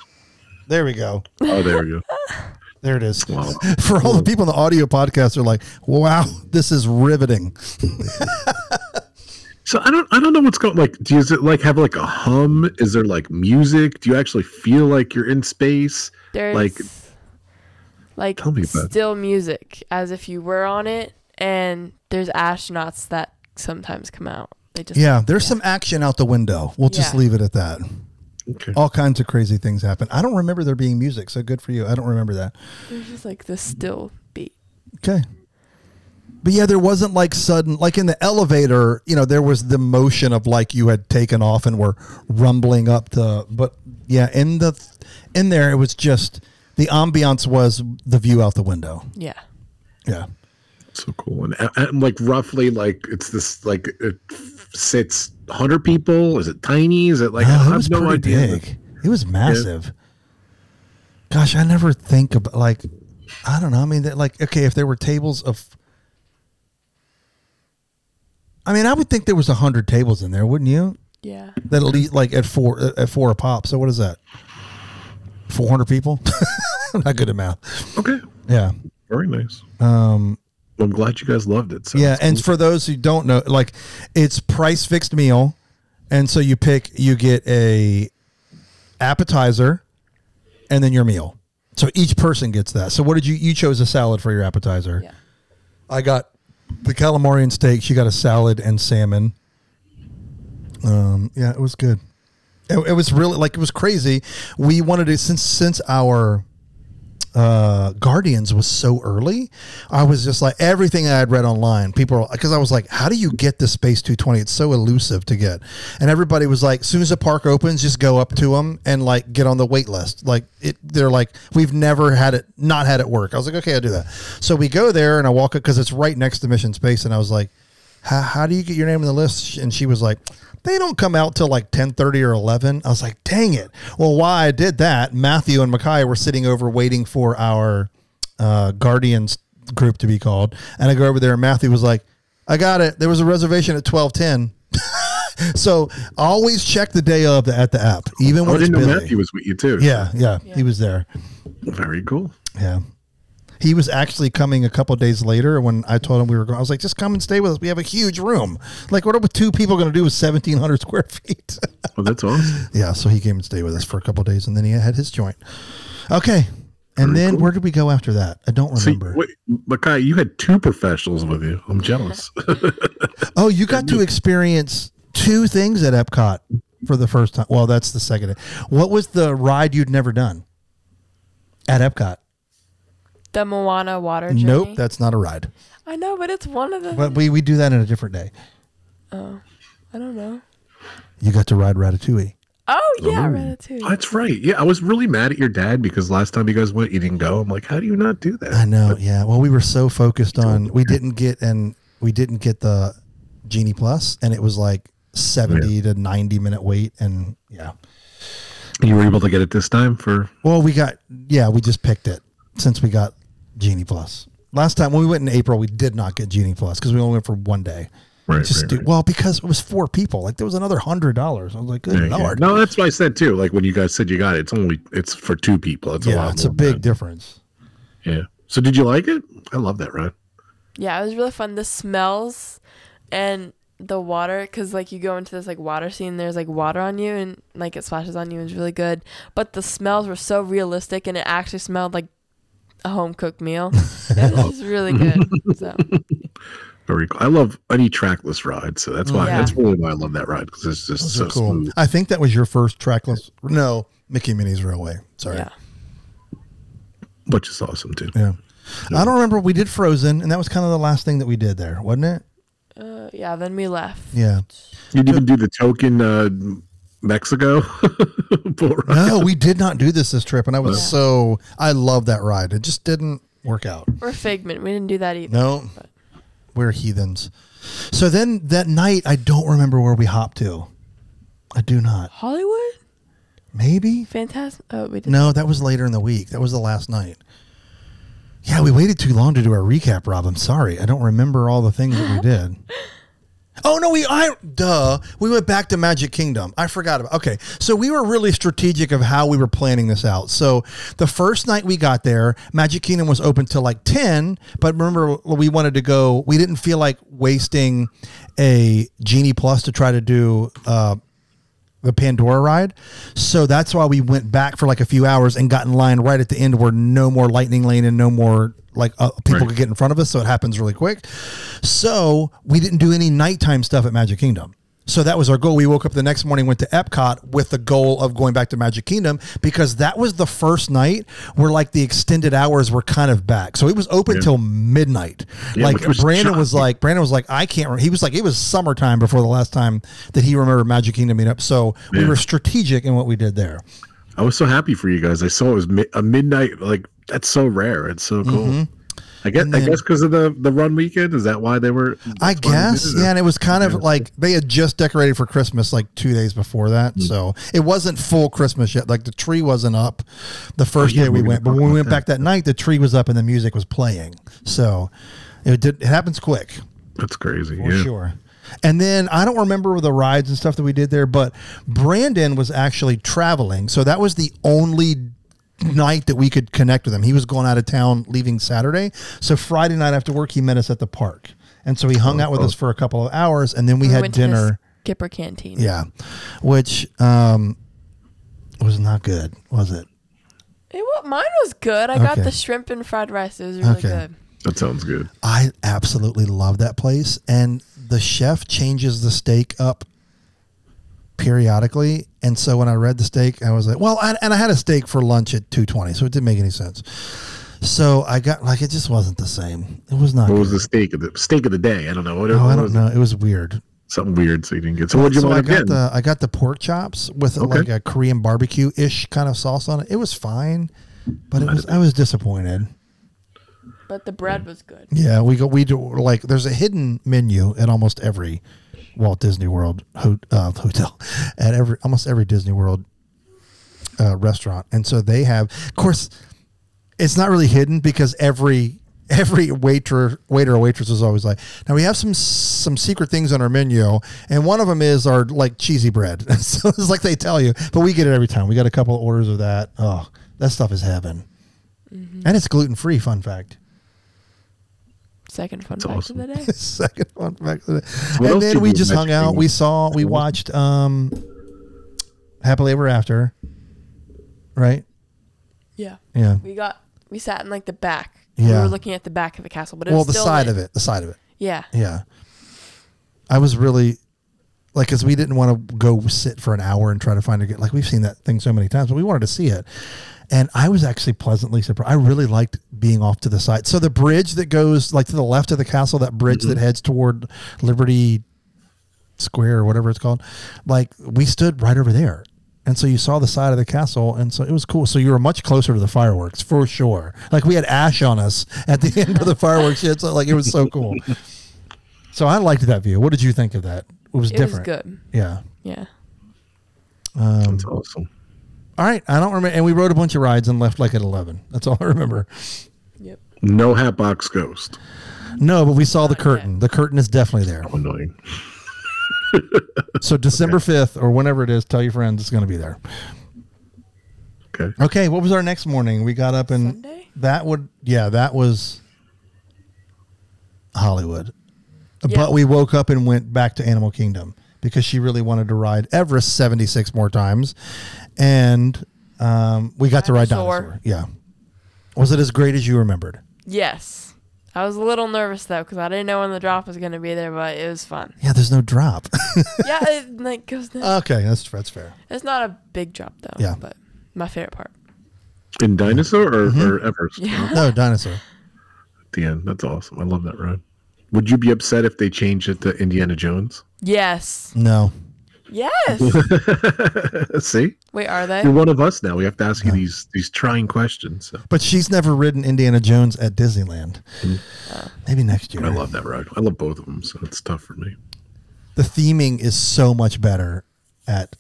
There we go. Oh, there we go. There it is. Wow. For all the people in the audio podcast, are like, "Wow, this is riveting." So I don't I don't know what's going like does it like have like a hum? Is there like music? Do you actually feel like you're in space? There's Like- like Tell me about it. still music as if you were on it, and there's astronauts that sometimes come out. They just Yeah, there's some action out the window. We'll just Yeah. leave it at that. Okay. All kinds of crazy things happen. I don't remember there being music, so good for you. I don't remember that. there's just like the still beat. Okay. But yeah, there wasn't like sudden, like in the elevator, you know, there was the motion of like you had taken off and were rumbling up to, but yeah, in the, in there, it was just the ambiance was the view out the window. Yeah, Yeah. So cool. And, and like roughly like it's this like it sits 100 people? Is it tiny? Is it like I it have was no pretty idea. big. It was massive. Gosh, I never think about like, I don't know. I mean, that like, okay, if there were tables of, I mean, I would think there was a hundred tables in there, wouldn't you? yeah. That at least like at four at four a pop. So what is that? Four hundred people. I'm not good at math. Okay. Yeah. Very nice. Um, Well, I'm glad you guys loved it. So yeah, and cool. for those who don't know, like it's price fixed meal, and so you pick, you get a appetizer, and then your meal. So each person gets that. So what did you? You chose a salad for your appetizer. Yeah. I got the calamari and steak. She got a salad and salmon. Um, yeah, it was good. It, it was really like it was crazy. We wanted to since since our uh, Guardians was so early. I was just like everything I had read online. People because I was like, how do you get the Space 220? It's so elusive to get. And everybody was like, as soon as the park opens, just go up to them and like get on the wait list. Like it, they're like, we've never had it not had it work. I was like, okay, I'll do that. So we go there and I walk it because it's right next to Mission Space, and I was like, how, how do you get your name on the list? And she was like, they don't come out till like 10:30 or 11. I was like, dang it. Well, while I did that, Matthew and Makai were sitting over waiting for our uh, Guardians group to be called. And I go over there and Matthew was like, I got it. There was a reservation at 1210. so always check the day of the, at the app, even Oh, I when it's didn't know busy. Matthew was with you too. yeah, yeah, Yeah. he was there. Very cool. Yeah. He was actually coming a couple days later when I told him we were going. I was like, just come and stay with us. We have a huge room. Like, what are two people going to do with 1,700 square feet? Oh, that's awesome. yeah. So he came and stayed with us for a couple days and then he had his joint. Okay. And Very then cool. where did we go after that? I don't See, remember. wait, Makai, you had two professionals with you. I'm jealous. oh, you got to experience two things at Epcot for the first time. Well, that's the second. What was the ride you'd never done at Epcot? The Moana water journey. Nope, that's not a ride. I know, but it's one of the. But we, we do that in a different day. oh, I don't know. You got to ride Ratatouille. Oh yeah, Oh, Ratatouille. That's right. Yeah, I was really mad at your dad because last time you guys went, you didn't go. I'm like, how do you not do that? I know. Yeah. Well, we were so focused on we didn't get and we didn't get the Genie Plus, and it was like seventy to ninety minute wait, and yeah. You were able to get it this time for. Well, we got yeah, we just picked it since we got Genie Plus. Last time when we went in April, we did not get Genie Plus because we only went for one day. Right. Just right, do, right. well because it was four people. Like there was another hundred dollars. I was like, good Yeah, yeah. No, that's what I said too. Like when you guys said you got it, it's only it's for two people. It's a yeah, lot. it's a big than difference. Yeah. So did you like it? I love that ride. Yeah, it was really fun. The smells and the water, because like you go into this like water scene, there's like water on you and like it splashes on you. And it's really good. But the smells were so realistic, and it actually smelled like a home cooked meal. it was really good. So Very cool. I love any trackless ride, so that's why Yeah. that's really why I love that ride because it's just Those so cool. smooth. I think that was your first trackless. No, Mickey Minnie's Railway. Sorry. yeah, Which is awesome too. Yeah. I don't remember. We did Frozen, and that was kind of the last thing that we did there, wasn't it? uh, yeah. Then we left. Yeah. You didn't even do the token uh, Mexico boat. No, we did not do this this trip, and I was Yeah. so I love that ride. It just didn't work out. Or Figment. We didn't do that either. No, But- we're heathens. So then that night, I don't remember where we hopped to. I do not. Hollywood? Maybe. Fantasmic. Oh, we did. No, that was later in the week. That was the last night. Yeah, we waited too long to do our recap, Rob. I'm sorry. I don't remember all the things that we did. Oh no, we I duh. We went back to Magic Kingdom. I forgot about. Okay, so we were really strategic of how we were planning this out. So the first night we got there, Magic Kingdom was open till like ten. But remember, we wanted to go. We didn't feel like wasting a Genie Plus to try to do uh, the Pandora ride. So that's why we went back for like a few hours and got in line right at the end where no more lightning lane and no more like uh, people Right. could get in front of us. So it happens really quick. So we didn't do any nighttime stuff at Magic Kingdom. So that was our goal. We woke up the next morning, went to Epcot with the goal of going back to Magic Kingdom because that was the first night where like the extended hours were kind of back. So it was open Yeah. till midnight. Yeah, like was Brandon was like, Brandon was like, I can't. Re-. He was like, it was summertime before the last time that he remembered Magic Kingdom meetup. So we were strategic in what we did there. I was so happy for you guys. I saw it was mi- a midnight. Like that's so rare. It's so cool. Mm-hmm. I guess. Mm-hmm. I guess because of the the run weekend. Is that why they were? I that's why they guess, yeah, and it was kind of Yeah. like they had just decorated for Christmas like two days before that, Mm. so it wasn't full Christmas yet. Like the tree wasn't up the first Oh, yeah, day we we went, but when we went back that night, the tree was up and the music was playing. So it did. It happens quick. That's crazy. For yeah. sure. And then I don't remember the rides and stuff that we did there, but Brandon was actually traveling. So that was the only night that we could connect with him. He was going out of town leaving Saturday. So Friday night after work, he met us at the park. And so he hung out with us for a couple of hours and then we, had went dinner. Skipper Canteen. Yeah. Which um, was not good, was it? It, wa- mine was good. I got the shrimp and fried rice. It was really Okay. good. That sounds good. I absolutely love that place. And the chef changes the steak up periodically. And so when I read the steak, I was like, well, I, and I had a steak for lunch at 220, so it didn't make any sense. So I got like, it just wasn't the same. It was not What good. was the steak of the steak of the day? I don't know. Whatever. Oh, I don't know. It was weird. Something weird. So you didn't get. So what'd you so I want got again? the I got the pork chops with Okay. like a Korean barbecue ish kind of sauce on it. It was fine, but it was I was disappointed. But the bread was good. Yeah, we go. We do like. There's a hidden menu at almost every Walt Disney World ho- uh, hotel, at every almost every Disney World uh, restaurant, and so they have. Of course, it's not really hidden because every every waiter waiter or waitress was always like, "Now we have some some secret things on our menu, and one of them is our like cheesy bread." so it's like they tell you, but we get it every time. We got a couple of orders of that. Oh, that stuff is heaven, and it's gluten free. Fun fact. Second fun That's fact awesome. of the day. Second fun fact. of the- What and then we just hung out. We saw. We watched um, Happily Ever After. Right. Yeah. Yeah. We got we sat in like the back. Yeah. We were looking at the back of the castle, but it Well, was the still side like- of it. The side of it. Yeah. Yeah. I was really like, because we didn't want to go sit for an hour and try to find a like we've seen that thing so many times, but we wanted to see it. And I was actually pleasantly surprised. I really liked being off to the side. So the bridge that goes like to the left of the castle, that bridge that heads toward Liberty Square or whatever it's called, like we stood right over there. And so you saw the side of the castle, and so it was cool. So you were much closer to the fireworks for sure. Like we had ash on us at the end of the fireworks. It's like it was so cool. So I liked that view. What did you think of that? It was different. It different. was good. Yeah. Yeah. Um, That's awesome. All right. I don't remember. And we rode a bunch of rides and left like at eleven. That's all I remember. Yep. No Hatbox Ghost. No, but we saw the Not yet. curtain. The curtain is definitely there. How annoying. So December fifth or whenever it is, tell your friends it's going to be there. Okay. Okay. What was our next morning? We got up and Sunday? that would yeah that was Hollywood. Yeah. But we woke up and went back to Animal Kingdom because she really wanted to ride Everest 76 more times. And um, we got to ride Dinosaur. Dinosaur. Yeah. Was it as great as you remembered? Yes. I was a little nervous though because I didn't know when the drop was gonna be there, but it was fun. Yeah, there's no drop. yeah, it like goes down. okay, that's that's fair. It's not a big drop though. Yeah. But my favorite part. In Dinosaur or, Mm-hmm. or Everest? Yeah. No, Dinosaur. At the end. That's awesome. I love that ride. Would you be upset if they changed it to Indiana Jones? Yes. No. Yes. See? Wait, are they? You're one of us now. We have to ask you these these trying questions. So. But she's never ridden Indiana Jones at Disneyland. Hmm. Maybe next year. I love that ride. I love both of them, so it's tough for me. the theming is so much better at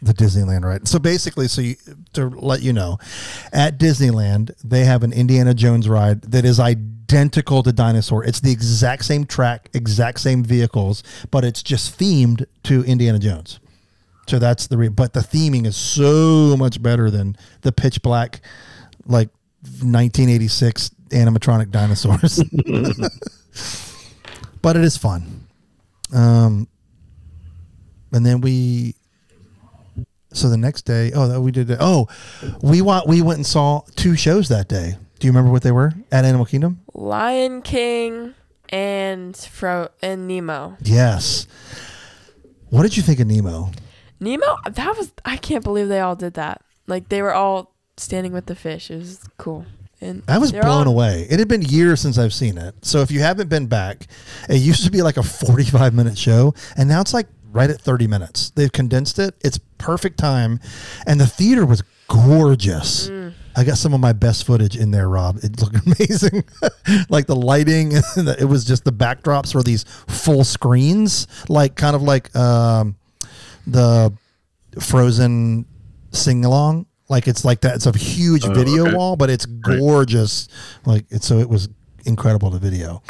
the Disneyland ride. So basically, so you, to let you know, at Disneyland they have an Indiana Jones ride that is identical to Dinosaur. It's the exact same track, exact same vehicles, but it's just themed to Indiana Jones. So that's the re- but the theming is so much better than the pitch black like 1986 animatronic dinosaurs. but it is fun. Um, and then we, so the next day, oh, that we did. it- Oh, we want we went and saw two shows that day. Do you remember what they were at Animal Kingdom? Lion King and Fro and Nemo. Yes. What did you think of Nemo? Nemo, that was I can't believe they all did that. Like they were all standing with the fish. It was cool. And I was blown all- away. It had been years since I've seen it. So if you haven't been back, it used to be like a 45 minute show, and now it's like right at 30 minutes. They've condensed it. It's perfect time, and the theater was gorgeous. I got some of my best footage in there, Rob. It looked amazing. like the lighting, it was just the backdrops were these full screens, like kind of like um, the Frozen sing along. Like it's like that. It's a huge Oh, video okay. wall, but it's gorgeous. Like it's so it was incredible to video.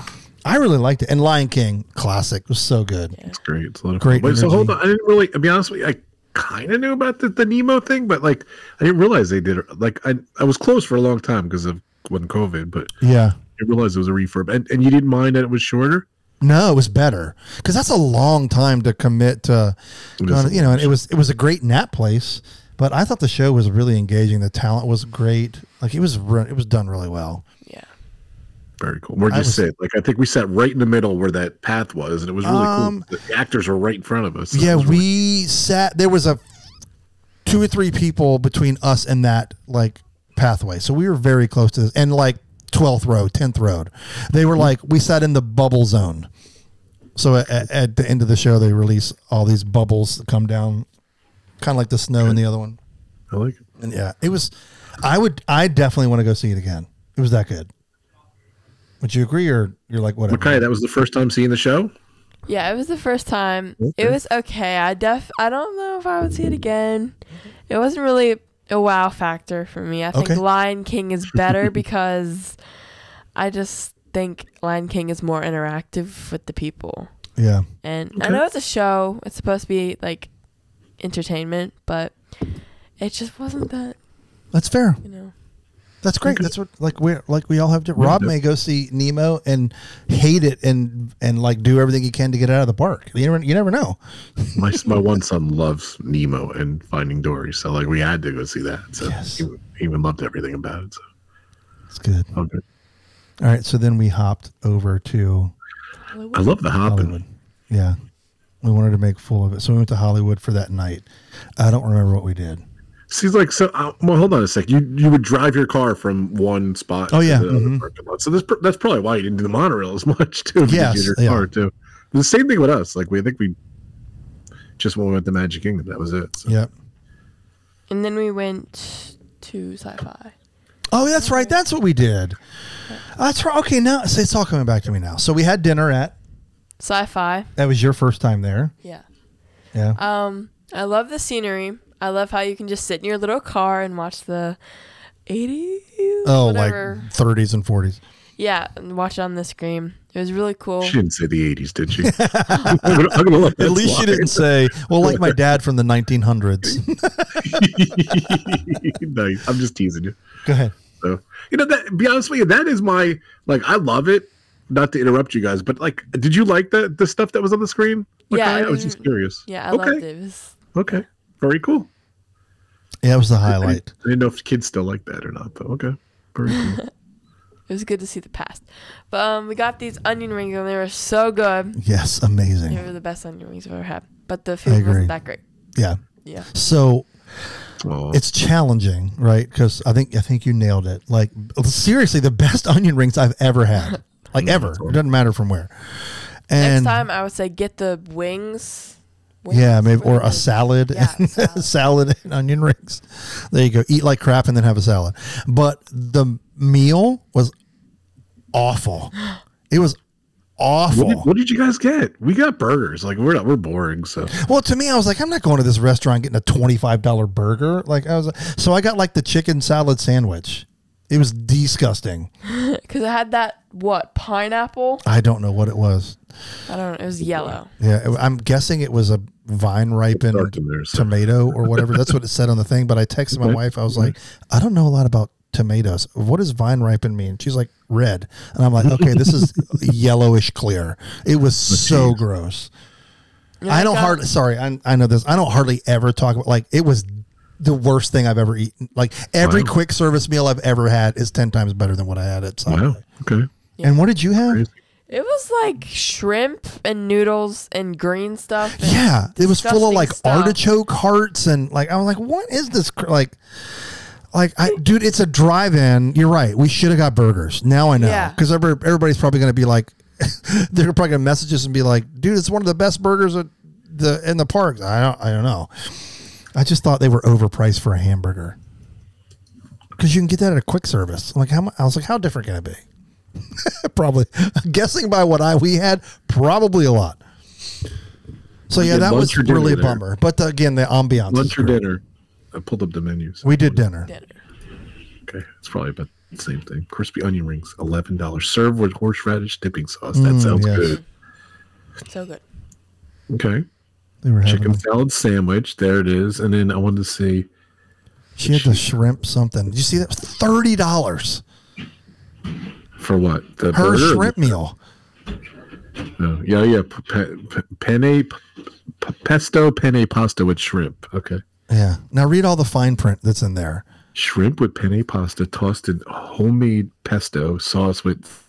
I really liked it. And Lion King, classic, was so good. It's great. It's a lot of Great fun. Wait, so hold on. I didn't really. To be honest with you, I kind of knew about the, the Nemo thing, but like I didn't realize they did it. Like I I was closed for a long time because of when COVID, but Yeah. I didn't realize it was a refurb. And and you didn't mind that it was shorter. No, it was better because that's a long time to commit to. It is a you know, and it was it was a great nap place, but I thought the show was really engaging. The talent was great. Like it was re- it was done really well. Yeah. Very cool. Where'd I you was- sit? Like I think we sat right in the middle where that path was, and it was really Um, cool. The actors were right in front of us. so Yeah, really- we sat. There was a two or three people between us and that like pathway, so we were very close to this. And like twelfth row, tenth road, they were like we sat in the bubble zone. So at, at the end of the show, they release all these bubbles that come down, kind of like the snow in the other one. I like it. And yeah, it was. I would. I definitely want to go see it again. It was that good. Would you agree, or you're like whatever? Okay, that was the first time seeing the show. Yeah, it was the first time. Okay. It was okay. I def I don't know if I would see it again. It wasn't really a wow factor for me. I think Okay. Lion King is better because I just think Lion King is more interactive with the people. Yeah. And I know it's a show. It's supposed to be like entertainment, but it just wasn't that, That's fair. you know. That's great. That's what like we like we all have to. Yeah, Rob yeah. may go see Nemo and hate it and and like do everything he can to get out of the park. You never you never know. My my one son loves Nemo and Finding Dory, so like we had to go see that. So Yes. he, he even loved everything about it. So It's good. okay. All right, so then we hopped over to I love the hopping. Hollywood. Yeah, we wanted to make full of it, so we went to Hollywood for that night. I don't remember what we did. Seems like so. Uh, well, hold on a sec. You you would drive your car from one spot. Oh, yeah, to the other mhm. parking lot. So that's pr- that's probably why you didn't do the monorail as much too. because Yes, you had yeah. car too. The same thing with us. Like we I think we just when we went to Magic Kingdom. That was it. So. Yep. And then we went to sci-fi. Oh, that's right. That's what we did. That's right. Okay, now so it's all coming back to me now. So we had dinner at. Sci-fi. That was your first time there. Yeah. Yeah. Um, I love the scenery. I love how you can just sit in your little car and watch the 80s. oh, whatever. like 30s and 40s. yeah, and watch it on the screen. It was really cool. She didn't say the '80s, did she? I'm gonna, I'm gonna look. At least she didn't say, well, like my dad from the 1900s. nice. I'm just teasing you. Go ahead. So you know that. Be honest with you, that is my like. I love it. Not to interrupt you guys, but like, did you like the the stuff that was on the screen? Like, Yeah, I, it I was was- just curious. Yeah, I okay. loved it. It was Okay. Very cool. Yeah, it was the highlight. didn't, I didn't know if kids still like that or not, but okay. Very cool. it was good to see the past. But um, we got these onion rings and they were so good. Yes, amazing. They were the best onion rings I've ever had. But the I food wasn't that great. Yeah. Yeah. So Aw. it's challenging, right? Because I think I think you nailed it. Like seriously, the best onion rings I've ever had, like mm, ever. It doesn't matter from where. And Next time I would say get the wings. Wings? yeah, maybe or are a salad, Yeah, and salad. salad and onion rings. There you go. Eat like crap and then have a salad. But the meal was awful. It was awful. what, did, what did you guys get? We got burgers. Like we're not, we're boring. So Well, to me, I was like, I'm not going to this restaurant getting a twenty-five dollar burger. Like I was, so I got like the chicken salad sandwich. It was disgusting. Because it had that, what, pineapple? I don't know what it was. I don't know. It was yellow. Yeah, it- I'm guessing it was a vine ripened there. So. tomato or whatever. That's what it said on the thing. But I texted my wife. I was like, I don't know a lot about tomatoes. What does vine ripen mean? She's like, red. And I'm like, okay, this is yellowish clear. It was so gross. And I don't got- hardly. Sorry, I, I know this. I don't hardly ever talk about like it was the worst thing I've ever eaten. Like every Wow. quick service meal I've ever had is ten times better than what I had at Subway. Wow. Okay. And what did you have? Crazy. It was like shrimp and noodles and green stuff. and Yeah, it was full of disgusting like stuff. artichoke hearts and like I was like, what is this? cr- Like, like I, dude, it's a drive-in. You're right. We should have got burgers. Now I know Yeah. because everybody's probably going to be like, they're probably going to message us and be like, dude, it's one of the best burgers at the in the park. I don't, I don't know. I just thought they were overpriced for a hamburger because you can get that at a quick service. I'm Like how? mu- I was like, how different can it be? probably guessing by what I we had, probably a lot. So yeah, did that was or dinner really a there? bummer. But the, again, the ambiance. Lunch is or great. dinner? I pulled up the menus. We did dinner. Dinner. Okay, it's probably about the same thing. Crispy onion rings, eleven dollars. Served with horseradish dipping sauce. That Mm, sounds yes. good. So good. Okay, They were having. chicken salad sandwich. There it is. And then I wanted to see. She had the shrimp something. Did you see that? Thirty dollars. For what? The Her burger shrimp meal. Oh, yeah, yeah. p- pe- pe- Penne, p- pesto, penne pasta with shrimp. Okay. Yeah. Now read all the fine print that's in there. Shrimp with penne pasta tossed in homemade pesto sauce with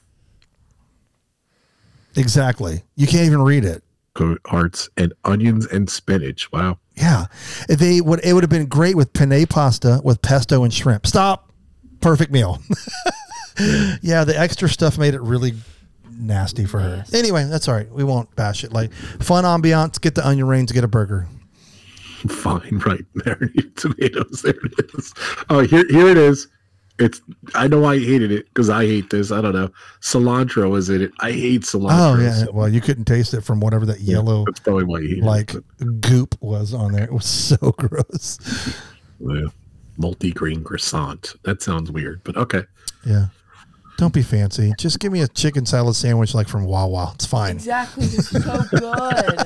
Exactly. You can't even read it. goat hearts and onions and spinach. Wow. Yeah. They would. It would have been great with penne pasta with pesto and shrimp. Stop. Perfect meal. yeah. The extra stuff made it really nasty for her. Yes. Anyway, that's all right. We won't bash it. Like fun ambiance. Get the onion rings. Get a burger. Fine, right. there. tomatoes. There it is. Oh, here, here it is. It's. I know I hated it because I hate this. I don't know. Cilantro is in it. I hate cilantro. Oh yeah. so- Well, you couldn't taste it from whatever that yellow That's probably why you hate like it. goop was on there. It was so gross. yeah. Multi-grain croissant. That sounds weird, but okay. Yeah. Don't be fancy. Just give me a chicken salad sandwich like from Wawa. It's fine. Exactly. It's so good.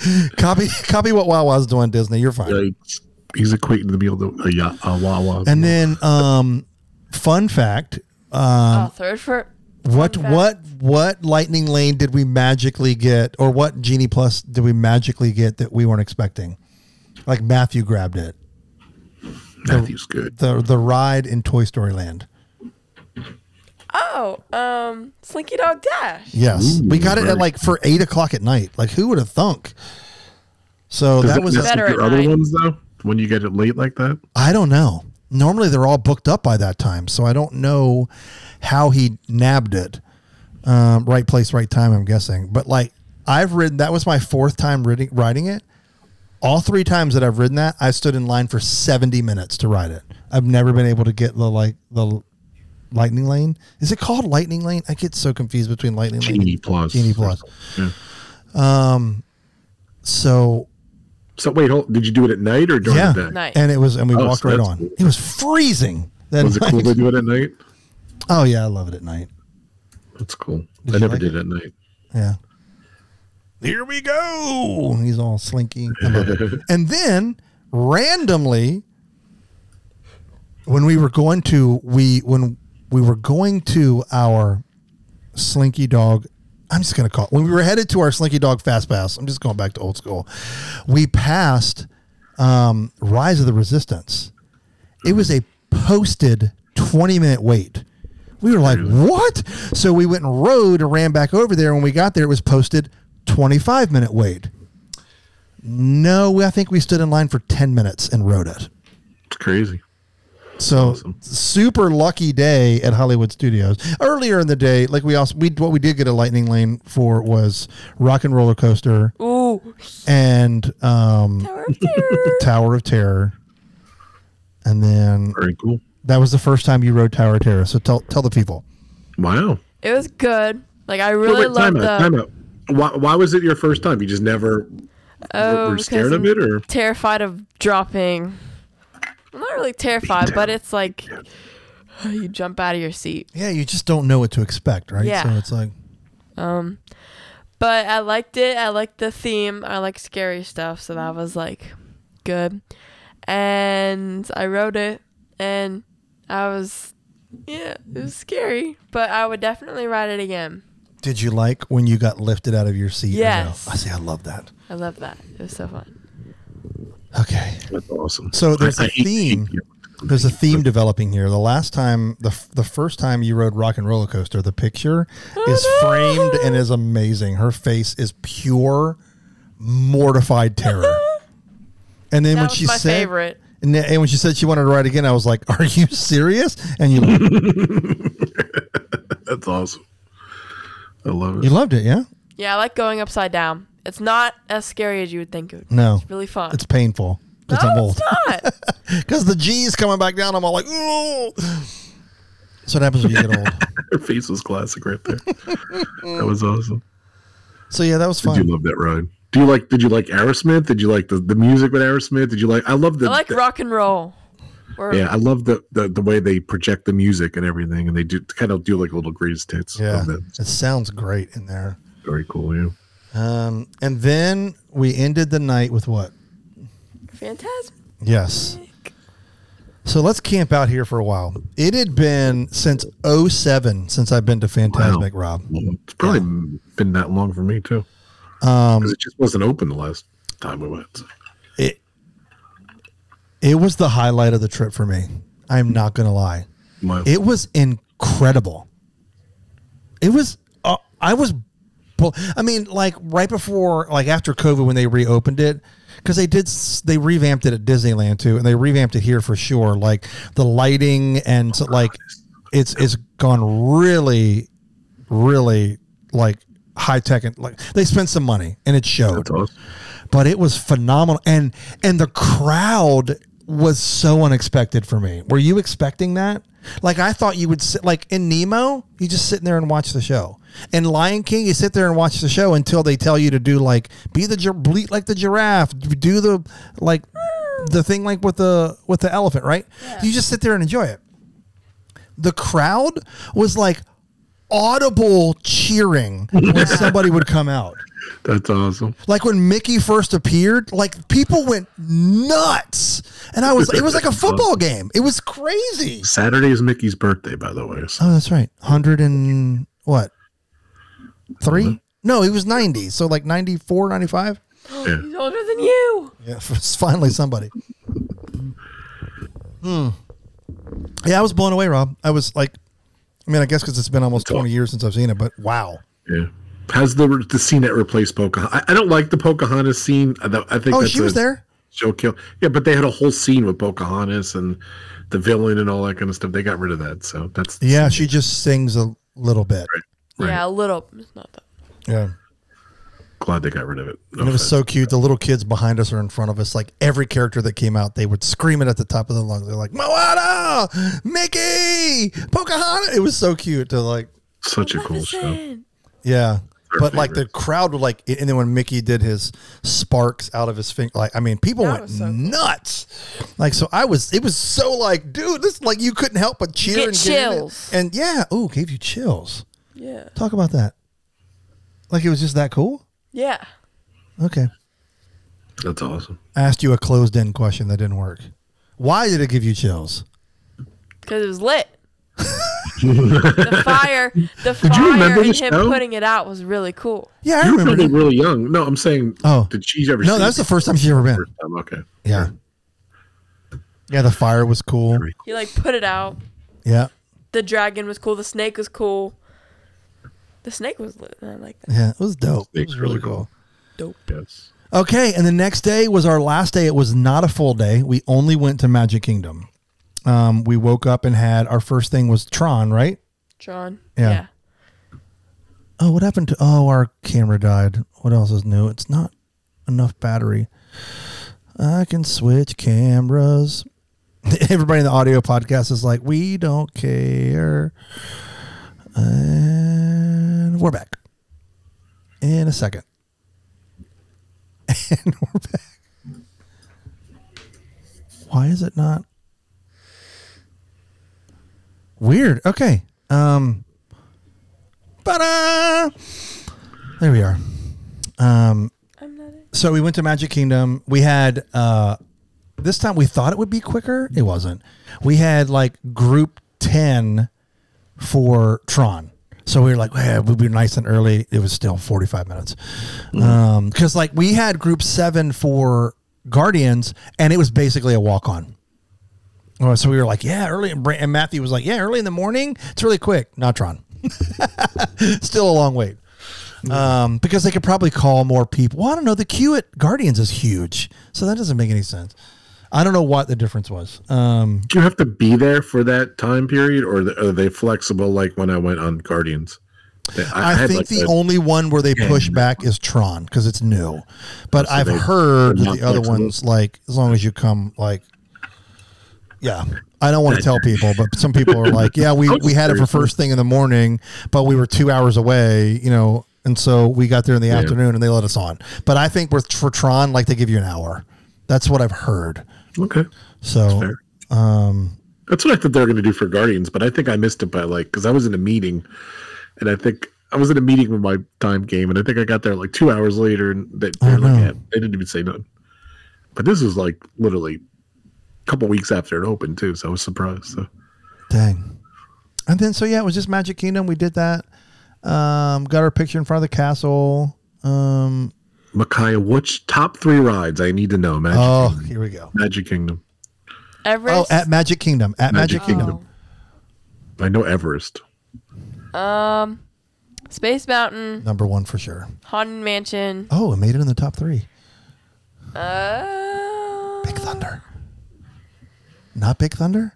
Copy copy what Wawa's doing, Disney. You're fine. Yeah, he's- he's equating the meal to uh, a, ya- a uh, Wawa. And then um fun fact, um, oh, third for what fact. what what lightning lane did we magically get or what genie plus did we magically get that we weren't expecting? Like Matthew grabbed it. Matthew's good. The the ride in Toy Story Land. Oh, um, Slinky Dog Dash. Yes. Ooh, we got it at like for eight o'clock at night. Like who would have thunk? So Does that it was mess Better with your other night. ones though. When you get it late like that, I don't know. Normally they're all booked up by that time, so I don't know how he nabbed it. Um, right place, right time. I'm guessing, but like I've ridden. That was my fourth time riding, riding it. All three times that I've ridden that, I stood in line for 70 minutes to ride it. I've never been able to get the like the lightning lane. Is it called lightning lane? I get so confused between lightning lane. Genie and Plus. Genie Plus. Yeah. Um, so So wait, hold, did you do it at night or during yeah, the day? Night. and it was, and we Oh, walked so right on. cool. It was freezing. That Was it cool to do it at night? Oh yeah, I love it at night. That's cool. Did I never like did it at night. Yeah. Here we go. He's all slinky. I love it. and then randomly, when we were going to we when we were going to our Slinky Dog, I'm just gonna call it, when we were headed to our Slinky Dog Fast Pass. I'm just going back to old school. We passed um, Rise of the Resistance. It was a posted 20 minute wait. We were like, what? So we went and rode and ran back over there. When we got there, it was posted 25 minute wait. No, I think we stood in line for 10 minutes and rode it. It's crazy. So Awesome. super lucky day at Hollywood Studios. Earlier in the day, like we also we what we did get a lightning lane for was Rock and Roller Coaster Ooh, and um, Tower of Terror. Tower of Terror. And then Very cool. that was the first time you rode Tower of Terror. So tell tell the people. Wow. it was good. Like I really wait, time loved out, the. time out. Why, why was it your first time? You just never Oh, were scared of I'm it, or terrified of dropping. I'm not really terrified, but it's like you jump out of your seat. Yeah, you just don't know what to expect, right? Yeah. So it's like Um, but I liked it. I liked the theme. I like scary stuff, so that was like good. And I wrote it, and I was, yeah, it was scary, but I would definitely write it again. Did you like when you got lifted out of your seat? or no? Yes. I see. I love that. I love that. It was so fun. Okay. that's awesome. So there's I- a I hate- theme. There's a theme developing here. The last time, the the first time you rode Rock and Roller Coaster, the picture is framed and is amazing. Her face is pure mortified terror. And then That when she said, favorite. and, then- and when she said she wanted to ride again, I was like, "Are you serious?" And you That's awesome. I love it. you loved it, yeah? Yeah, I like going upside down. It's not as scary as you would think it would. No, It's really fun. it's painful no, because I'm old. it's not. Because the G's coming back down, I'm all like, "Ooh." That's what happens when you get old. Her face was classic right there. that was awesome. So yeah, that was Did fun. you love that ride? Do you like? Did you like Aerosmith? Did you like the, the music with Aerosmith? Did you like? I love the. I like the- rock and roll. Or, Yeah, I love the, the the way they project the music and everything, and they do kind of do like a little greatest hits. Yeah, that. it sounds great in there. very cool. Yeah, Um, and then we ended the night with what? Fantasmic. Yes. So let's camp out here for a while. It had been since 07 since I've been to Fantasmic, Rob. It's probably been that long for me too, Um, it just wasn't open the last time we went. so. it it was the highlight of the trip for me. I'm not gonna lie. My, It was incredible. It was. Uh, I was. Bu- I mean, like right before, like after COVID, when they reopened it, because they did. They revamped it at Disneyland too, and they revamped it here for sure. Like the lighting and so, like it's it's gone really, really like high tech and like they spent some money and it showed awesome. but it was phenomenal and and the crowd was so unexpected for me. Were you expecting that? Like i thought you would sit like in nemo you just sit there and watch the show. In lion king you sit there and watch the show until they tell you to do like be the bleat like the giraffe do the like the thing like with the with the elephant right? You just sit there and enjoy it. The crowd was like audible cheering when somebody would come out. That's awesome. Like when Mickey first appeared, like people went nuts, and I was it was like a football game. It was crazy. Saturday is Mickey's birthday, by the way. So Oh, that's right. Hundred and what? Three? No, he was ninety. So like 94, 95? yeah. He's older than you. Yeah, finally somebody. Hmm. Yeah, I was blown away, Rob. I was like, I mean, I guess because it's been almost twenty years since I've seen it, but wow. Yeah. Has the the scene that replaced Pocahontas? I, I don't like the Pocahontas scene. I, I think Oh, that's she was a there. Show kill. Yeah, but they had a whole scene with Pocahontas and the villain and all that kind of stuff. They got rid of that. So that's Yeah, she just sings a little bit. Right. Yeah, a little. It's not that. Yeah. glad they got rid of it. No And it was offense. so cute. The little kids behind us or in front of us, like every character that came out, they would scream it at the top of their lungs. They're like, Moana, Mickey, Pocahontas. It was so cute to like, such a cool show. Yeah. Our But like the crowd would like, and then when Mickey did his sparks out of his finger, like I mean, people That went was so cool. nuts. Like so, I was. It was so like, dude, this like you couldn't help but cheer Get and get chills. And yeah, ooh, gave you chills. Yeah. Talk about that. Like it was just that cool. Yeah. Okay. That's awesome. I asked you a closed end question that didn't work. Why did it give you chills? Because it was lit. the fire, the fire, and him show? putting it out was really cool. Yeah, I You were remember. probably really young. No, I'm saying. Oh. did she ever? No, that's the first time she's ever been. First time. Okay. Yeah. Yeah, the fire was cool. He like put it out. Yeah. The dragon was cool. The snake was cool. The snake was lit. I like that. Yeah, it was dope. It Snake's was really really cool. cool. Yes. Okay, and the next day was our last day. It was not a full day. We only went to Magic Kingdom. Um, we woke up and had our first thing was Tron, right? John. Yeah. Oh, what happened to? Oh, our camera died. What else is new? It's not enough battery. I can switch cameras. Everybody in the audio podcast is like, we don't care. And we're back in a second. And we're back. Why is it not? Weird. Okay. Um. Ta-da! There we are. Um, I'm not it. so we went to Magic Kingdom. We had uh, this time we thought it would be quicker. It wasn't. We had like group ten for Tron. So we were like, well, we'll be nice and early. It was still 45 minutes. Um, cause like we had group seven for Guardians and it was basically a walk on. Oh, so we were like, yeah, early. And, Matthew was like, yeah, early in the morning. It's really quick. Not Tron. Still a long wait. Um, because they could probably call more people. Well, I don't know. The queue at Guardians is huge. So that doesn't make any sense. I don't know what the difference was. Um, Do you have to be there for that time period, or are they flexible? Like when I went on Guardians. They- I, think like, the a- only one where they push back is Tron because it's new. But So I've heard they're that not the other flexible? ones, like as long as you come, like, yeah. I don't want to tell people, but some people are like, yeah, we, we had it for first thing in the morning, but we were two hours away, you know, and so we got there in the afternoon and they let us on. But I think with for Tron, like they give you an hour. That's what I've heard. Okay, So fair. um, That's what I thought they were going to do for Guardians, but I think I missed it by like because I was in a meeting, and I think I was in a meeting with my time game, and I think I got there like two hours later, and they, they're like, yeah, they didn't even say nothing. But this was like literally a couple weeks after it opened too, so I was surprised. So Dang. And then so yeah, it was just Magic Kingdom. We did that. Um, got our picture in front of the castle. Um, Micaiah, which top three rides I need to know? Magic, oh, Kingdom. here we go. Magic Kingdom. Oh, Everest. at Magic Kingdom. At Magic, Magic Kingdom. I know Everest. Oh. Um, Space Mountain, Number one for sure. Haunted Mansion. Oh, it made it in the top three. Uh, Big Thunder. Not Big Thunder?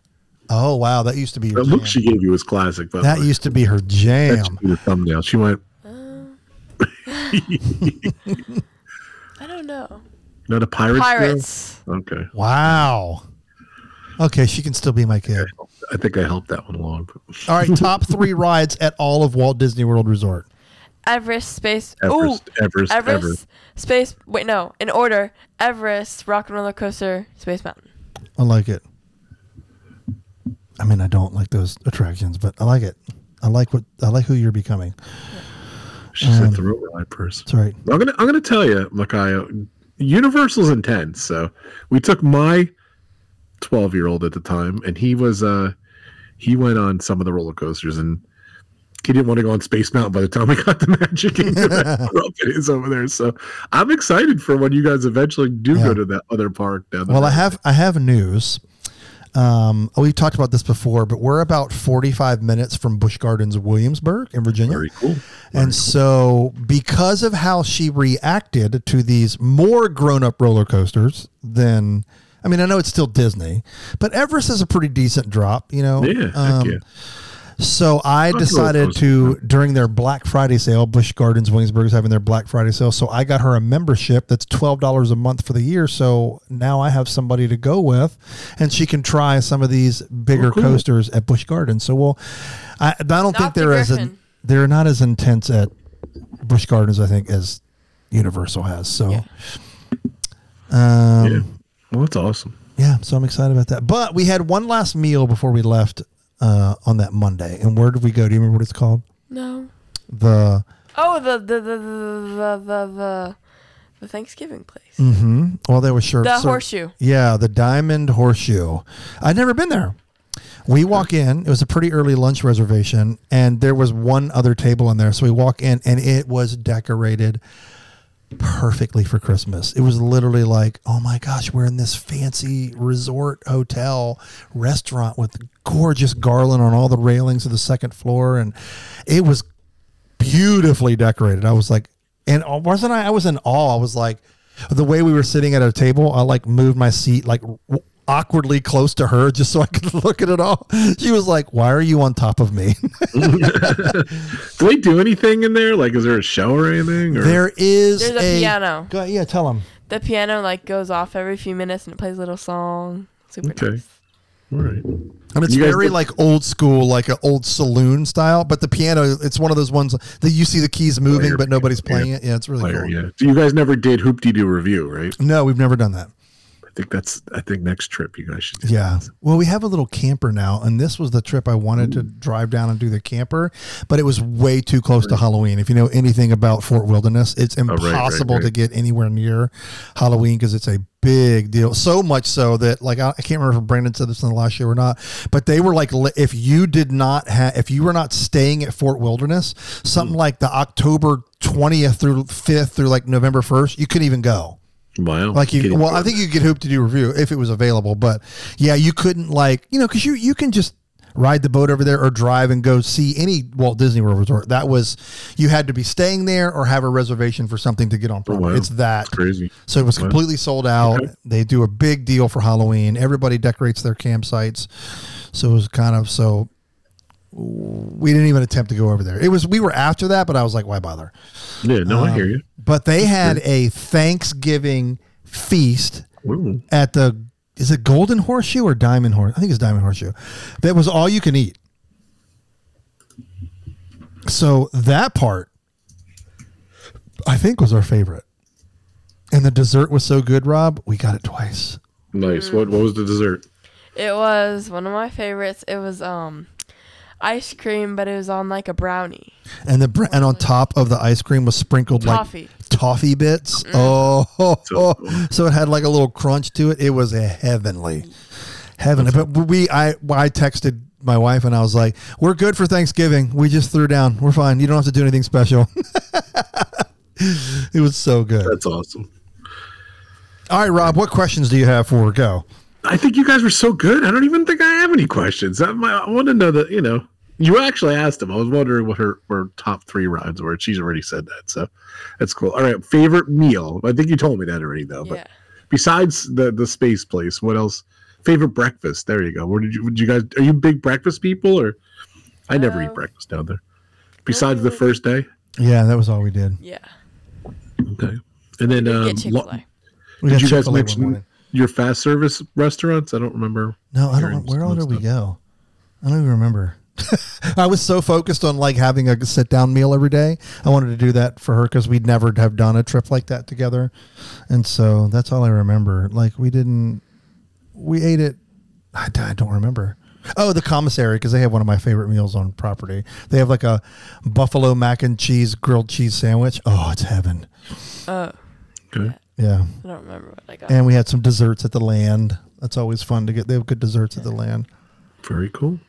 Oh wow, that used to be her The jam. look she gave you was classic. By That way. used to be her That jam. should be the thumbnail. She went, I don't know. "No, the pirates." girl?" Pirates. Okay, Wow. Okay, she can still be my kid. I think I helped that one along. All right, top three rides at all of Walt Disney World Resort. Everest. Space. Ooh. Everest, Everest, Everest. Everest. Space. Wait, no. In order: Everest, Rock and Roller Coaster, Space Mountain. I like it. I mean, I don't like those attractions, but I like it. I like what I like who you're becoming. She's said Um, throw ride person. That's right. I'm gonna I'm gonna tell you, Micaiah, Universal's intense. So we took my 12 year old at the time, and he was uh he went on some of the roller coasters, and he didn't want to go on Space Mountain by the time we got the Magic Kingdom. It is over there. So I'm excited for when you guys eventually do Yeah. go to that other park down Well, I have I have news. Um, we've talked about this before, but we're about 45 minutes from Busch Gardens, Williamsburg, in Virginia. very cool. And so, because of how she reacted to these more grown up roller coasters than, I mean, I know it's still Disney, but Everest is a pretty decent drop, you know? Yeah, Um, yeah. So I roller decided coaster, to during their Black Friday sale, Busch Gardens Williamsburg is having their Black Friday sale. So I got her a membership that's twelve dollars a month for the year. So now I have somebody to go with, and she can try some of these bigger Oh, cool. coasters at Busch Gardens. So we'll, I, I don't think Not the they're as in, they're not as intense at Busch Gardens, I think, as Universal has. So, Yeah. um, Yeah. Well, that's awesome. yeah, so I'm excited about that. But we had one last meal before we left uh, on that Monday. And where did we go? Do you remember what it's called? No. The Oh, the the the the the the, the, Thanksgiving place. mm-hmm. Well, they were sure. The horseshoe. Yeah, the Diamond Horseshoe. I'd never been there. We walk in. It was a pretty early lunch reservation, and there was one other table in there. So we walk in, and it was decorated perfectly for Christmas. It was literally like, oh my gosh, we're in this fancy resort hotel restaurant with gorgeous garland on all the railings of the second floor, and it was beautifully decorated. I was like, and uh, wasn't I? I was in awe. I was like, the way we were sitting at a table, I like moved my seat like awkwardly close to her just so I could look at it all. She was like, "Why are you on top of me?" Do they do anything in there? Like, is there a show or anything? Or? there is There's a piano. Go, yeah, tell them. The piano like goes off every few minutes and it plays a little song. Super Okay. nice. All right. And it's You very look- like old school, like an old saloon style. But the piano, it's one of those ones that you see the keys moving, Player but nobody's piano, playing it. Yeah, it's really Player, cool. yeah. So you guys never did Hoop-Dee-Doo Revue, right? No, we've never done that. I think that's. I think next trip you guys should. do Yeah. that. Well, we have a little camper now, and this was the trip I wanted to drive down and do the camper, but it was way too close to Halloween. If you know anything about Fort Wilderness, it's oh, right, right, impossible to get anywhere near Halloween because it's a big deal. So much so that, like, I, I can't remember if Brandon said this in the last show or not, but they were like, if you did not have, if you were not staying at Fort Wilderness, something hmm. like the October 20th through 5th through like November 1st, you couldn't even go. Wow. Like you, Getting well, I think you could Hoop-Dee-Doo Revue if it was available, but yeah, you couldn't like you know because you you can just ride the boat over there or drive and go see any Walt Disney World resort. That was you had to be staying there or have a reservation for something to get on property. Oh, wow. It's that crazy. so it was completely sold out. Okay. They do a big deal for Halloween. Everybody decorates their campsites, so it was kind of so. We didn't even attempt to go over there. It was we were after that, but I was like, why bother? Yeah. No, I Um, hear you. But they had a Thanksgiving feast Ooh. at the is it Golden Horseshoe or Diamond Horse? I think it's Diamond Horseshoe. That was all you can eat. So that part, I think, was our favorite. And the dessert was so good, Rob. We got it twice. Nice. What What was the dessert? It was one of my favorites. It was um ice cream, but it was on like a brownie. And the br- and on top of the ice cream was sprinkled Toffee. like toffee bits. Mm-hmm. Oh, So so, it had like a little crunch to it. It was a heavenly, heavenly. But we, I, I texted my wife and I was like, "We're good for Thanksgiving. We just threw down. We're fine. You don't have to do anything special." it was so good. That's awesome. All right, Rob. What questions do you have for go? I think you guys were so good. I don't even think I have any questions. I, I want to know that you know. You actually asked him. I was wondering what her, her top three rides were. She's already said that, so that's cool. All right, favorite meal. I think you told me that already, though. But Yeah. besides the the space place, what else? Favorite breakfast. There you go. Where did you? Would you guys? Are you big breakfast people or? I never eat Uh, breakfast down there. Besides the first day. Yeah, that was all we did. Yeah. Okay. And then um, lo- Fil A. We did you guys mention your fast service restaurants? I don't remember. No, I don't. Where all some did we go? I don't even remember. I was so focused on like having a sit down meal every day. I wanted to do that for her because we'd never have done a trip like that together, and so that's all I remember. Like we didn't, we ate it. I, I don't remember. Oh, the commissary because they have one of my favorite meals on property. They have like a buffalo mac and cheese grilled cheese sandwich. Oh, it's heaven. Oh, Okay. Yeah, I don't remember what I got. and we had some desserts at the land. That's always fun to get. They have good desserts at the land. Very cool.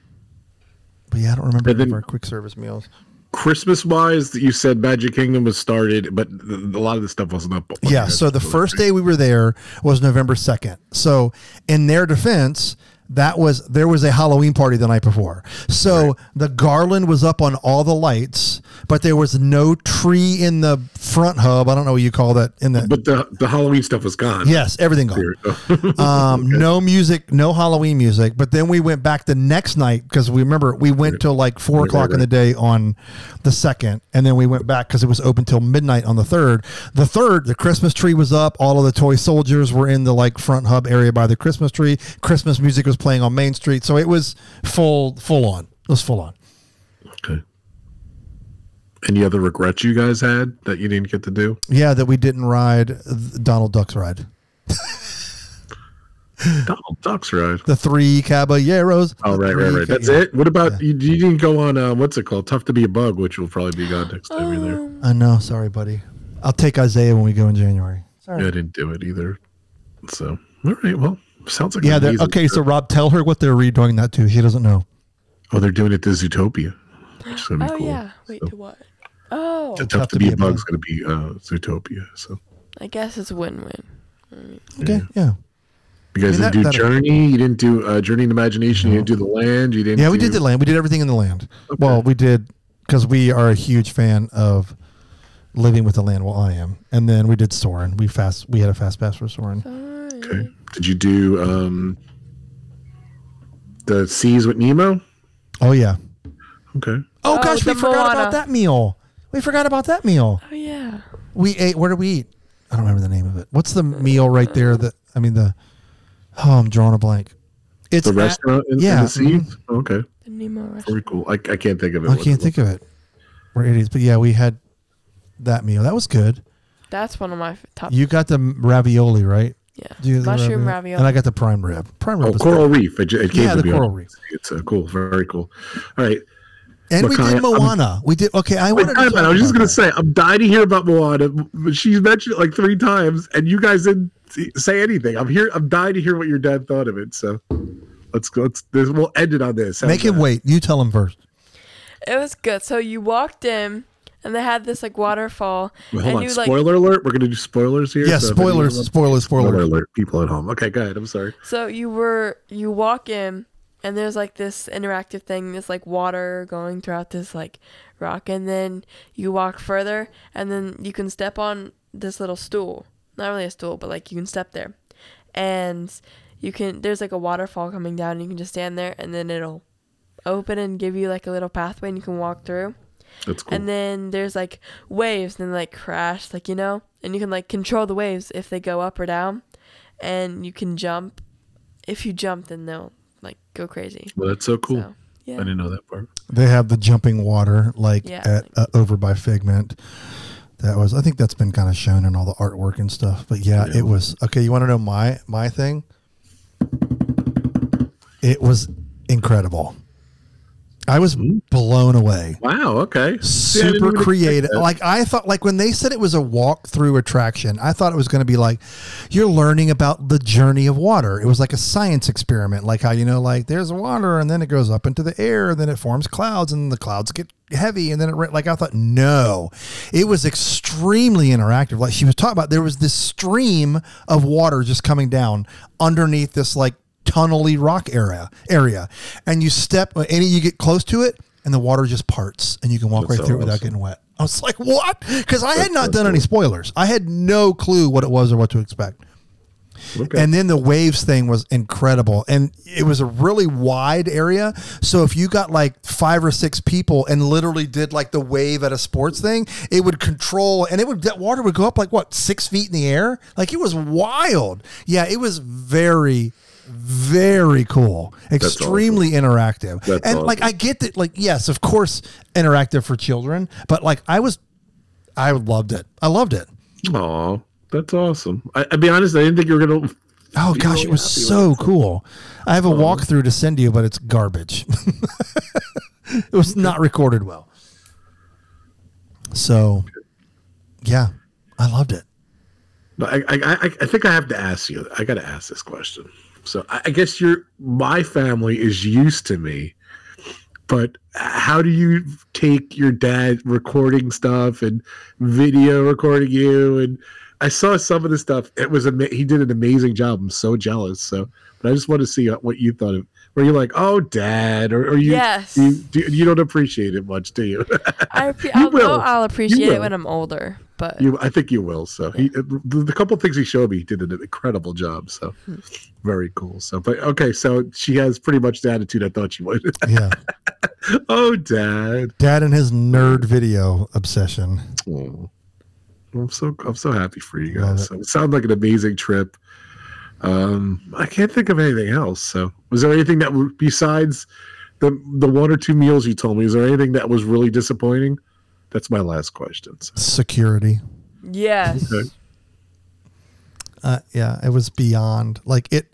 But yeah, I don't remember And any of then- our quick service meals. Christmas wise, you said Magic Kingdom was started, but a lot of the stuff wasn't up. Yeah, so the first day we were there was November 2nd. So, in their defense, that was there was a Halloween party the night before. So, the garland was up on all the lights, but there was no tree in the front hub. I don't know what you call that in the But the the Halloween stuff was gone. Yes, everything gone. Um, no music, no Halloween music. But then we went back the next night because we remember we went till like four Right, o'clock right, in the day on the second, and then we went back because it was open till midnight on the third. The third, the Christmas tree was up. All of the toy soldiers were in the like front hub area by the Christmas tree. Christmas music was playing on Main Street, so it was full, full on. It was full on. Okay. Any other regrets you guys had that you didn't get to do? Yeah, that we didn't ride Donald Duck's ride. Donald Duck's ride. The three caballeros. Oh right, right, right. That's yeah. it. What about you? You didn't go on uh, what's it called? Tough to be a bug, which will probably be gone next time you're there. Um, I know. Sorry, buddy. I'll take Isaiah when we go in January. Sorry. Yeah, I didn't do it either. So all right, well, sounds like Yeah. they're- easy Okay. So. Rob, tell her what they're redoing that to. She doesn't know. oh, they're doing it to Zootopia. Which is gonna be oh cool. yeah. Wait, So- to what? Oh, Tough, to be, a bug's gonna be uh, Zootopia. So I guess it's win-win. Okay. Yeah. you guys I mean, didn't that- do that- Journey. You didn't do uh, Journey Into Imagination. You didn't do the Land. You didn't. Yeah. We do, did the land. We did everything in the land. Okay. Well, we did because we are a huge fan of living with the land. Well, I am. And then we did Soarin'. We fast. We had a fast pass for Soarin'. Fine. Okay. Did you do um the Seas with Nemo? Oh yeah. Okay. Oh, Oh, gosh, we the forgot Moana. about that meal. We forgot about that meal. Oh yeah. We ate. Where did we eat? I don't remember the name of it. What's the meal right there? That I mean the. Oh, I'm drawing a blank. It's The at- restaurant in, yeah, in the seas? Okay. The Nemo restaurant. Very cool. I, I can't think of it. I can't think of it. We're idiots, but yeah, we had that meal. That was good. That's one of my f- top. You got the ravioli, right? Yeah. Do you- Mushroom ravioli. And I got the prime rib. Prime rib Oh, was Coral Reef. It, it came Yeah, to the me. Coral Reef. It's uh, cool. Very cool. All right. And we did I- I'm- Moana. we did okay. I Wait, wanted. time to out. I was just gonna that. say I'm dying to hear about Moana. but She's mentioned it like three times, and you guys didn't say anything. I'm here. I'm dying to hear what your dad thought of it. So let's go. Let's. This, we'll end it on this. How's Make him that? wait. You tell him first. It was good. So you walked in, and they had this like waterfall, Wait, and hold on. you like Spoiler alert. We're gonna do spoilers here. Yeah, so if spoilers, anyone- spoilers, Spoiler alert. People at home. Okay, go ahead. I'm sorry. So you were you walk in and there's like this interactive thing, this like water going throughout this like rock, and then you walk further, and then you can step on this little stool. Not really a stool, but like you can step there, and you can. There's like a waterfall coming down, and you can just stand there, and then it'll open and give you like a little pathway, and you can walk through. That's cool. And then there's like waves, and then like crash, like you know, and you can like control the waves if they go up or down, and you can jump. If you jump, then they'll like go crazy. well, that's so cool. So, I didn't know that part. They have the jumping water like Yeah, at like- uh, over by Figment. That was I think that's been kind of shown in all the artwork and stuff. But yeah, Yeah. it was okay. You want to know my my thing? It was incredible. I was hmm. blown away. Wow. Okay. See, Super expect creative. Like I thought, like when they said it was a walk through attraction, I thought it was going to be like you're learning about the journey of water. It was like a science experiment, like how you know, like there's water and then it goes up into the air, and then it forms clouds, and the clouds get heavy, and then it like I thought, no, it was extremely interactive. Like she was talking about, there was this stream of water just coming down underneath this like tunnely rock area area, and you step uh, and you get close to it, and the water just parts, and you can walk That's right through it without getting wet. I was like, what? Because I had not done any spoilers. I had no clue what it was or what to expect. Okay. And then the waves thing was incredible. And it was a really wide area. So if you got like five or six people and literally did like the wave at a sports thing, it would control and it would, that water would go up like what, six feet in the air? Like it was wild. Yeah, it was very, very cool. Extremely interactive. That's and like. I get that, like, yes, of course, interactive for children, but like, I was, I loved it. I loved it. Oh, that's awesome. I, be honest. I didn't think you were gonna Oh gosh, really it was so it. cool. I have a walkthrough to send you, but it's garbage. it was not recorded well. So, yeah, I loved it. I, I, I think I have to ask you. I got to ask this question. So I, I guess your my family is used to me, but how do you take your dad recording stuff and video recording you? And I saw some of the stuff. It was ama- he did an amazing job. I'm so jealous. So, but I just want to see what you thought of. Were you like, oh, dad, or, or you? Yes. You, do, you don't appreciate it much, do you? I appre- You I'll, will. I'll appreciate will. it when I'm older, but You, I think you will. So he, the, the couple things he showed me, he did an incredible job. So Hmm. very cool. So, but okay, so she has pretty much the attitude I thought she would. Yeah, oh, dad. Dad and his nerd video obsession. Oh. I'm so I'm so happy for you guys. it. So it sounded like an amazing trip. Um, I can't think of anything else. So, was there anything that besides the the one or two meals you told me? Is there anything that was really disappointing? That's my last question. So, Security. yes. Okay. Uh, yeah, it was beyond like it.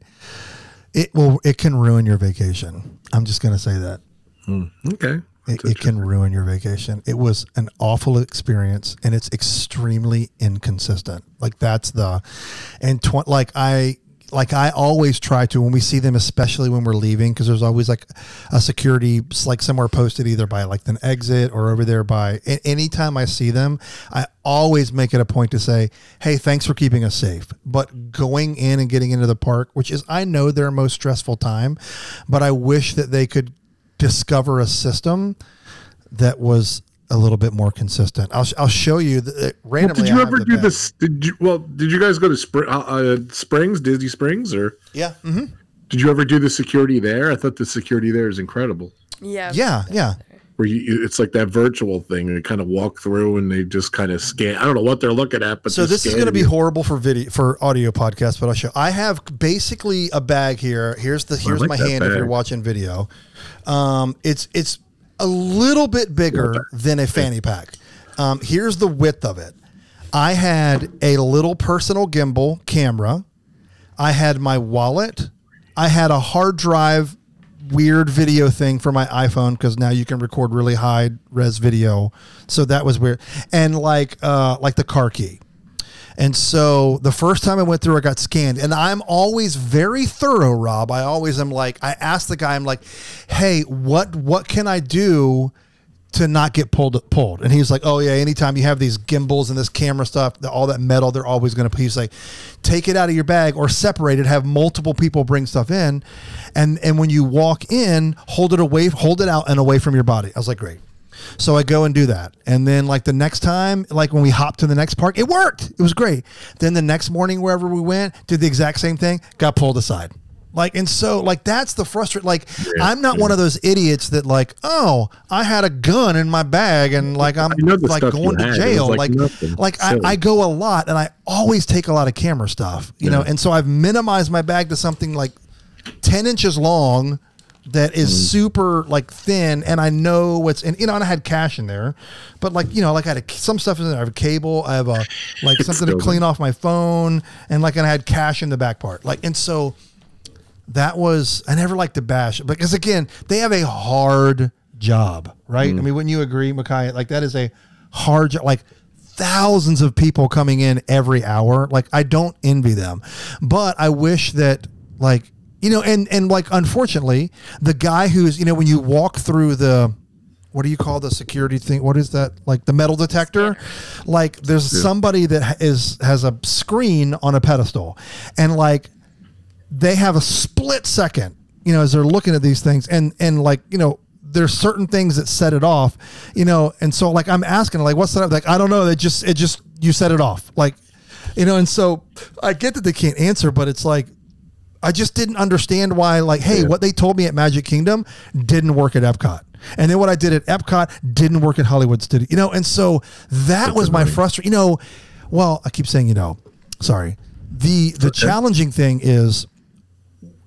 It will. It can ruin your vacation. I'm just gonna say that. okay. It, it can ruin your vacation. It was an awful experience, and it's extremely inconsistent. Like that's the, and tw- like I like I always try to when we see them, especially when we're leaving, because there's always like a security like somewhere posted either by like an exit or over there by. anytime I see them, I always make it a point to say, "Hey, thanks for keeping us safe." But going in and getting into the park, which is I know their most stressful time, but I wish that they could discover a system that was a little bit more consistent. I'll, I'll show you the, Well, randomly. did you ever the do bag. this? Did you? Well, did you guys go to Spr- uh, uh, Springs, Disney Springs, or Yeah. hmm did you ever do the security there? I thought the security there is incredible. Yeah. Yeah. Yeah. Where you, it's like that virtual thing, and you kind of walk through, and they just kind of scan. I don't know what they're looking at, but So this is going to be horrible for video for audio podcast, but I'll show. I have basically a bag here. Here's the here's like my that hand if you're watching video. Um, it's it's a little bit bigger than a fanny pack. Um, here's the width of it. I had a little personal gimbal camera. I had my wallet. I had a hard drive weird video thing for my iPhone because now you can record really high res video. So that was weird. And like uh like the car key. And so the first time I went through, I got scanned. And I'm always very thorough, Rob. I always am like, I asked the guy, I'm like, hey, what what can I do to not get pulled pulled? And he's like, oh yeah, anytime you have these gimbals and this camera stuff, all that metal, they're always going to. He's like, take it out of your bag or separate it. Have multiple people bring stuff in, and and when you walk in, hold it away, hold it out and away from your body. I was like, great. So I go and do that. And then like the next time, like when we hopped to the next park, it worked. It was great. Then the next morning, wherever we went, did the exact same thing, got pulled aside. Like, and so like that's the frustrate. Like, I'm not one of those idiots that like, oh, I had a gun in my bag and like I'm I know the like going to. Jail. like Like, like I, I go a lot and I always take a lot of camera stuff, you know, and so I've minimized my bag to something like 10 inches long that is Mm. super like thin and I know what's in you know and I had cash in there but like you know like I had a, some stuff in there. I have a cable. I have a like something to clean off my phone and like and I had cash in the back part. Like and so that was I never liked to bash because again they have a hard job right? I mean wouldn't you agree Makai like that is a hard job like thousands of people coming in every hour. Like I don't envy them. But I wish that like you know and and like unfortunately the guy who's you know when you walk through the what do you call the security thing? What is that? Like the metal detector? Like there's somebody that ha- has a screen on a pedestal. And like they have a split second, you know, as they're looking at these things, and and like you know, there's certain things that set it off, you know, and so like I'm asking, like, what's that? Like, I don't know. They just it just you set it off, like, you know, and so I get that they can't answer, but it's like. I just didn't understand why, like, hey, what they told me at Magic Kingdom didn't work at Epcot. And then what I did at Epcot didn't work at Hollywood Studio. You know, and so that was my frustration. You know, well, I keep saying, you know, sorry. The the challenging thing is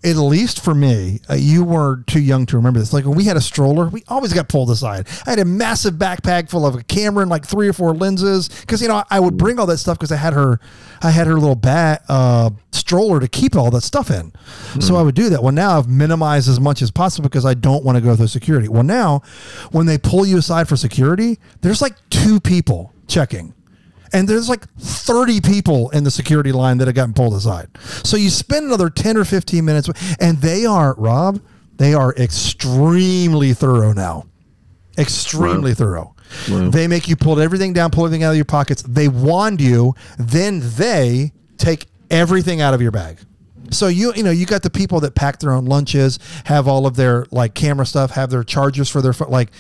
at least for me, uh, you were too young to remember this. Like when we had a stroller, we always got pulled aside. I had a massive backpack full of a camera and like three or four lenses because you know I would bring all that stuff because I had her, I had her little bat uh, stroller to keep all that stuff in. So I would do that. Well, now I've minimized as much as possible because I don't want to go through security. Well, now when they pull you aside for security, there's like two people checking and there's like 30 people in the security line that have gotten pulled aside. So you spend another 10 or 15 minutes, and they are, Rob, they are extremely thorough now. Extremely Wow. thorough. Wow. They make you pull everything down, pull everything out of your pockets. They wand you, then they take everything out of your bag. So you you know you got the people that pack their own lunches, have all of their like camera stuff, have their chargers for their. Like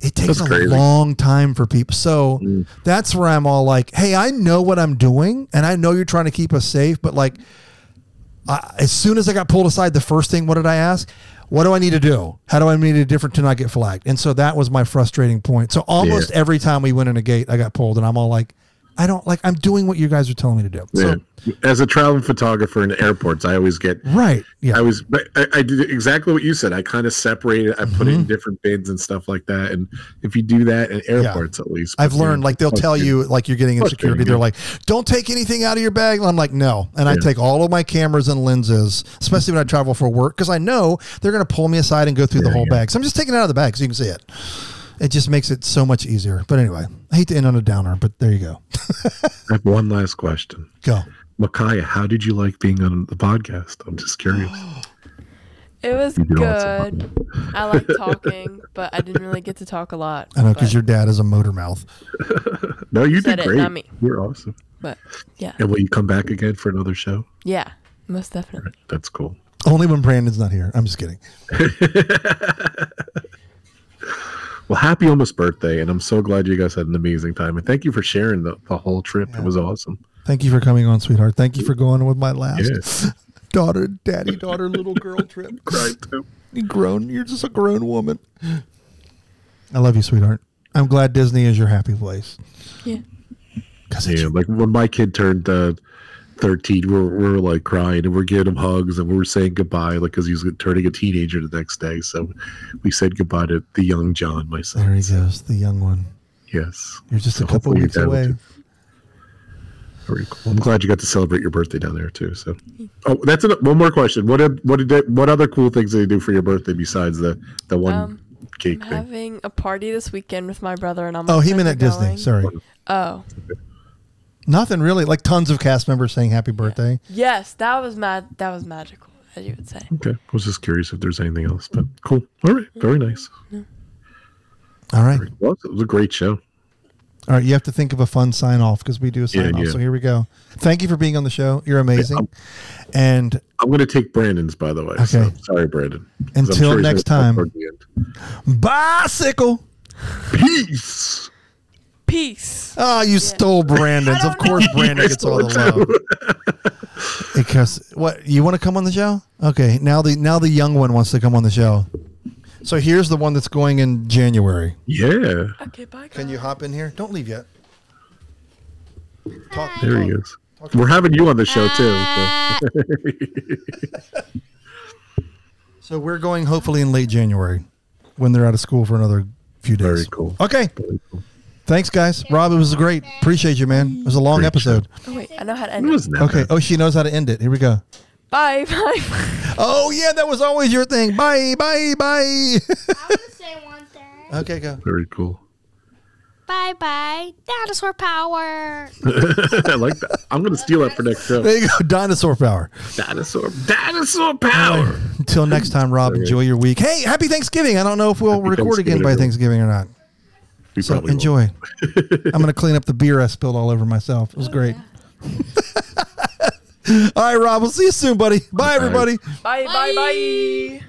it takes That's a crazy. long time for people. So mm. that's where I'm all like, hey, I know what I'm doing, and I know you're trying to keep us safe, but like I, as soon as I got pulled aside, the first thing, what did I ask? What do I need to do? How do I make it different to not get flagged? And so that was my frustrating point. So almost Yeah. every time we went in a gate, I got pulled, and I'm all like, I don't like. I'm doing what you guys are telling me to do. Yeah. So, As a traveling photographer in airports, I always get right. Yeah. I was, but I, I did exactly what you said. I kind of separated. I put it Mm-hmm. in different bins and stuff like that. And if you do that in airports, at least, I've learned like they'll tell you like you're getting in security. They're like, don't take anything out of your bag. I'm like, no. And I take all of my cameras and lenses, especially when I travel for work, because I know they're going to pull me aside and go through the whole yeah. bag. So I'm just taking it out of the bag so you can see it. It just makes it so much easier. But anyway, I hate to end on a downer, but there you go. I have one last question. Go. Makaya, how did you like being on the podcast? I'm just curious. It was You did awesome. good. I like talking, but I didn't really get to talk a lot. I know because your dad is a motor mouth. No, you Said did it, great. not me. You're awesome. But yeah, And will you come back again for another show? yeah, most definitely. That's cool. Only when Brandon's not here. I'm just kidding. Well, happy almost birthday, and I'm so glad you guys had an amazing time. And thank you for sharing the, the whole trip. It was awesome. Thank you for coming on, sweetheart. Thank you for going with my last Yeah. daughter, daddy, daughter, little girl trip. Cried too. You grown. You're just a grown woman. I love you, sweetheart. I'm glad Disney is your happy place. Yeah. Cause Yeah, like when my kid turned uh, 13, we were, we were like crying and we're giving him hugs and we're saying goodbye, like because he's turning a teenager the next day. So we said goodbye to the young John, my son. there he goes, the young one. Yes. You're just So a couple weeks away. Very cool. I'm glad you got to celebrate your birthday down there too. So, oh, that's an, one more question. What did what did they, what other cool things did they do for your birthday besides the the one Um, cake I'm thing? having a party this weekend with my brother and I'm. Oh, he meant at to Disney. Sorry, Oh, nothing really. Like tons of cast members saying happy birthday. yes, that was mad. That was magical, as you would say. Okay, I was just curious if there's anything else, but cool. All right, very mm-hmm. nice. All right, Well, it was a great show. all right. You have to think of a fun sign off because we do a sign off. yeah. So here we go. Thank you for being on the show. You're amazing. And I'm going to take Brandon's, by the way. So, Okay. sorry, Brandon. Until he's next time. toward the end. bicycle. Peace. Peace. Oh, you stole Brandon's. Of course, Brandon gets all the love. Because what you want to come on the show? Okay, now the now the young one wants to come on the show. So here's the one that's going in January. Yeah, Okay, bye. Can you hop in here? Don't leave yet. Talk, there he talk. is. We're having you on the show too. so- So we're going hopefully in late January when they're out of school for another few days. Very cool. Okay. Very cool. Thanks, guys. Rob, it was great. Appreciate you, man. It was a long Great episode. Oh wait, I know how to end it. wasn't Okay. Oh, she knows how to end it. Here we go. Bye, bye. Oh, yeah, that was always your thing. Bye, bye, bye. I want to say one thing. okay, go. Very cool. Bye bye, dinosaur power. I like that. I'm going to steal that for next show. There you go. Dinosaur power. Dinosaur, dinosaur power. Until next time, Rob, enjoy your week. Hey, happy Thanksgiving. I don't know if we'll Happy record again by Thanksgiving Thanksgiving, or not. We So probably enjoy. I'm going to clean up the beer I spilled all over myself. It was oh, great. all right, Rob. We'll see you soon, buddy. Bye, everybody. Bye, bye, bye.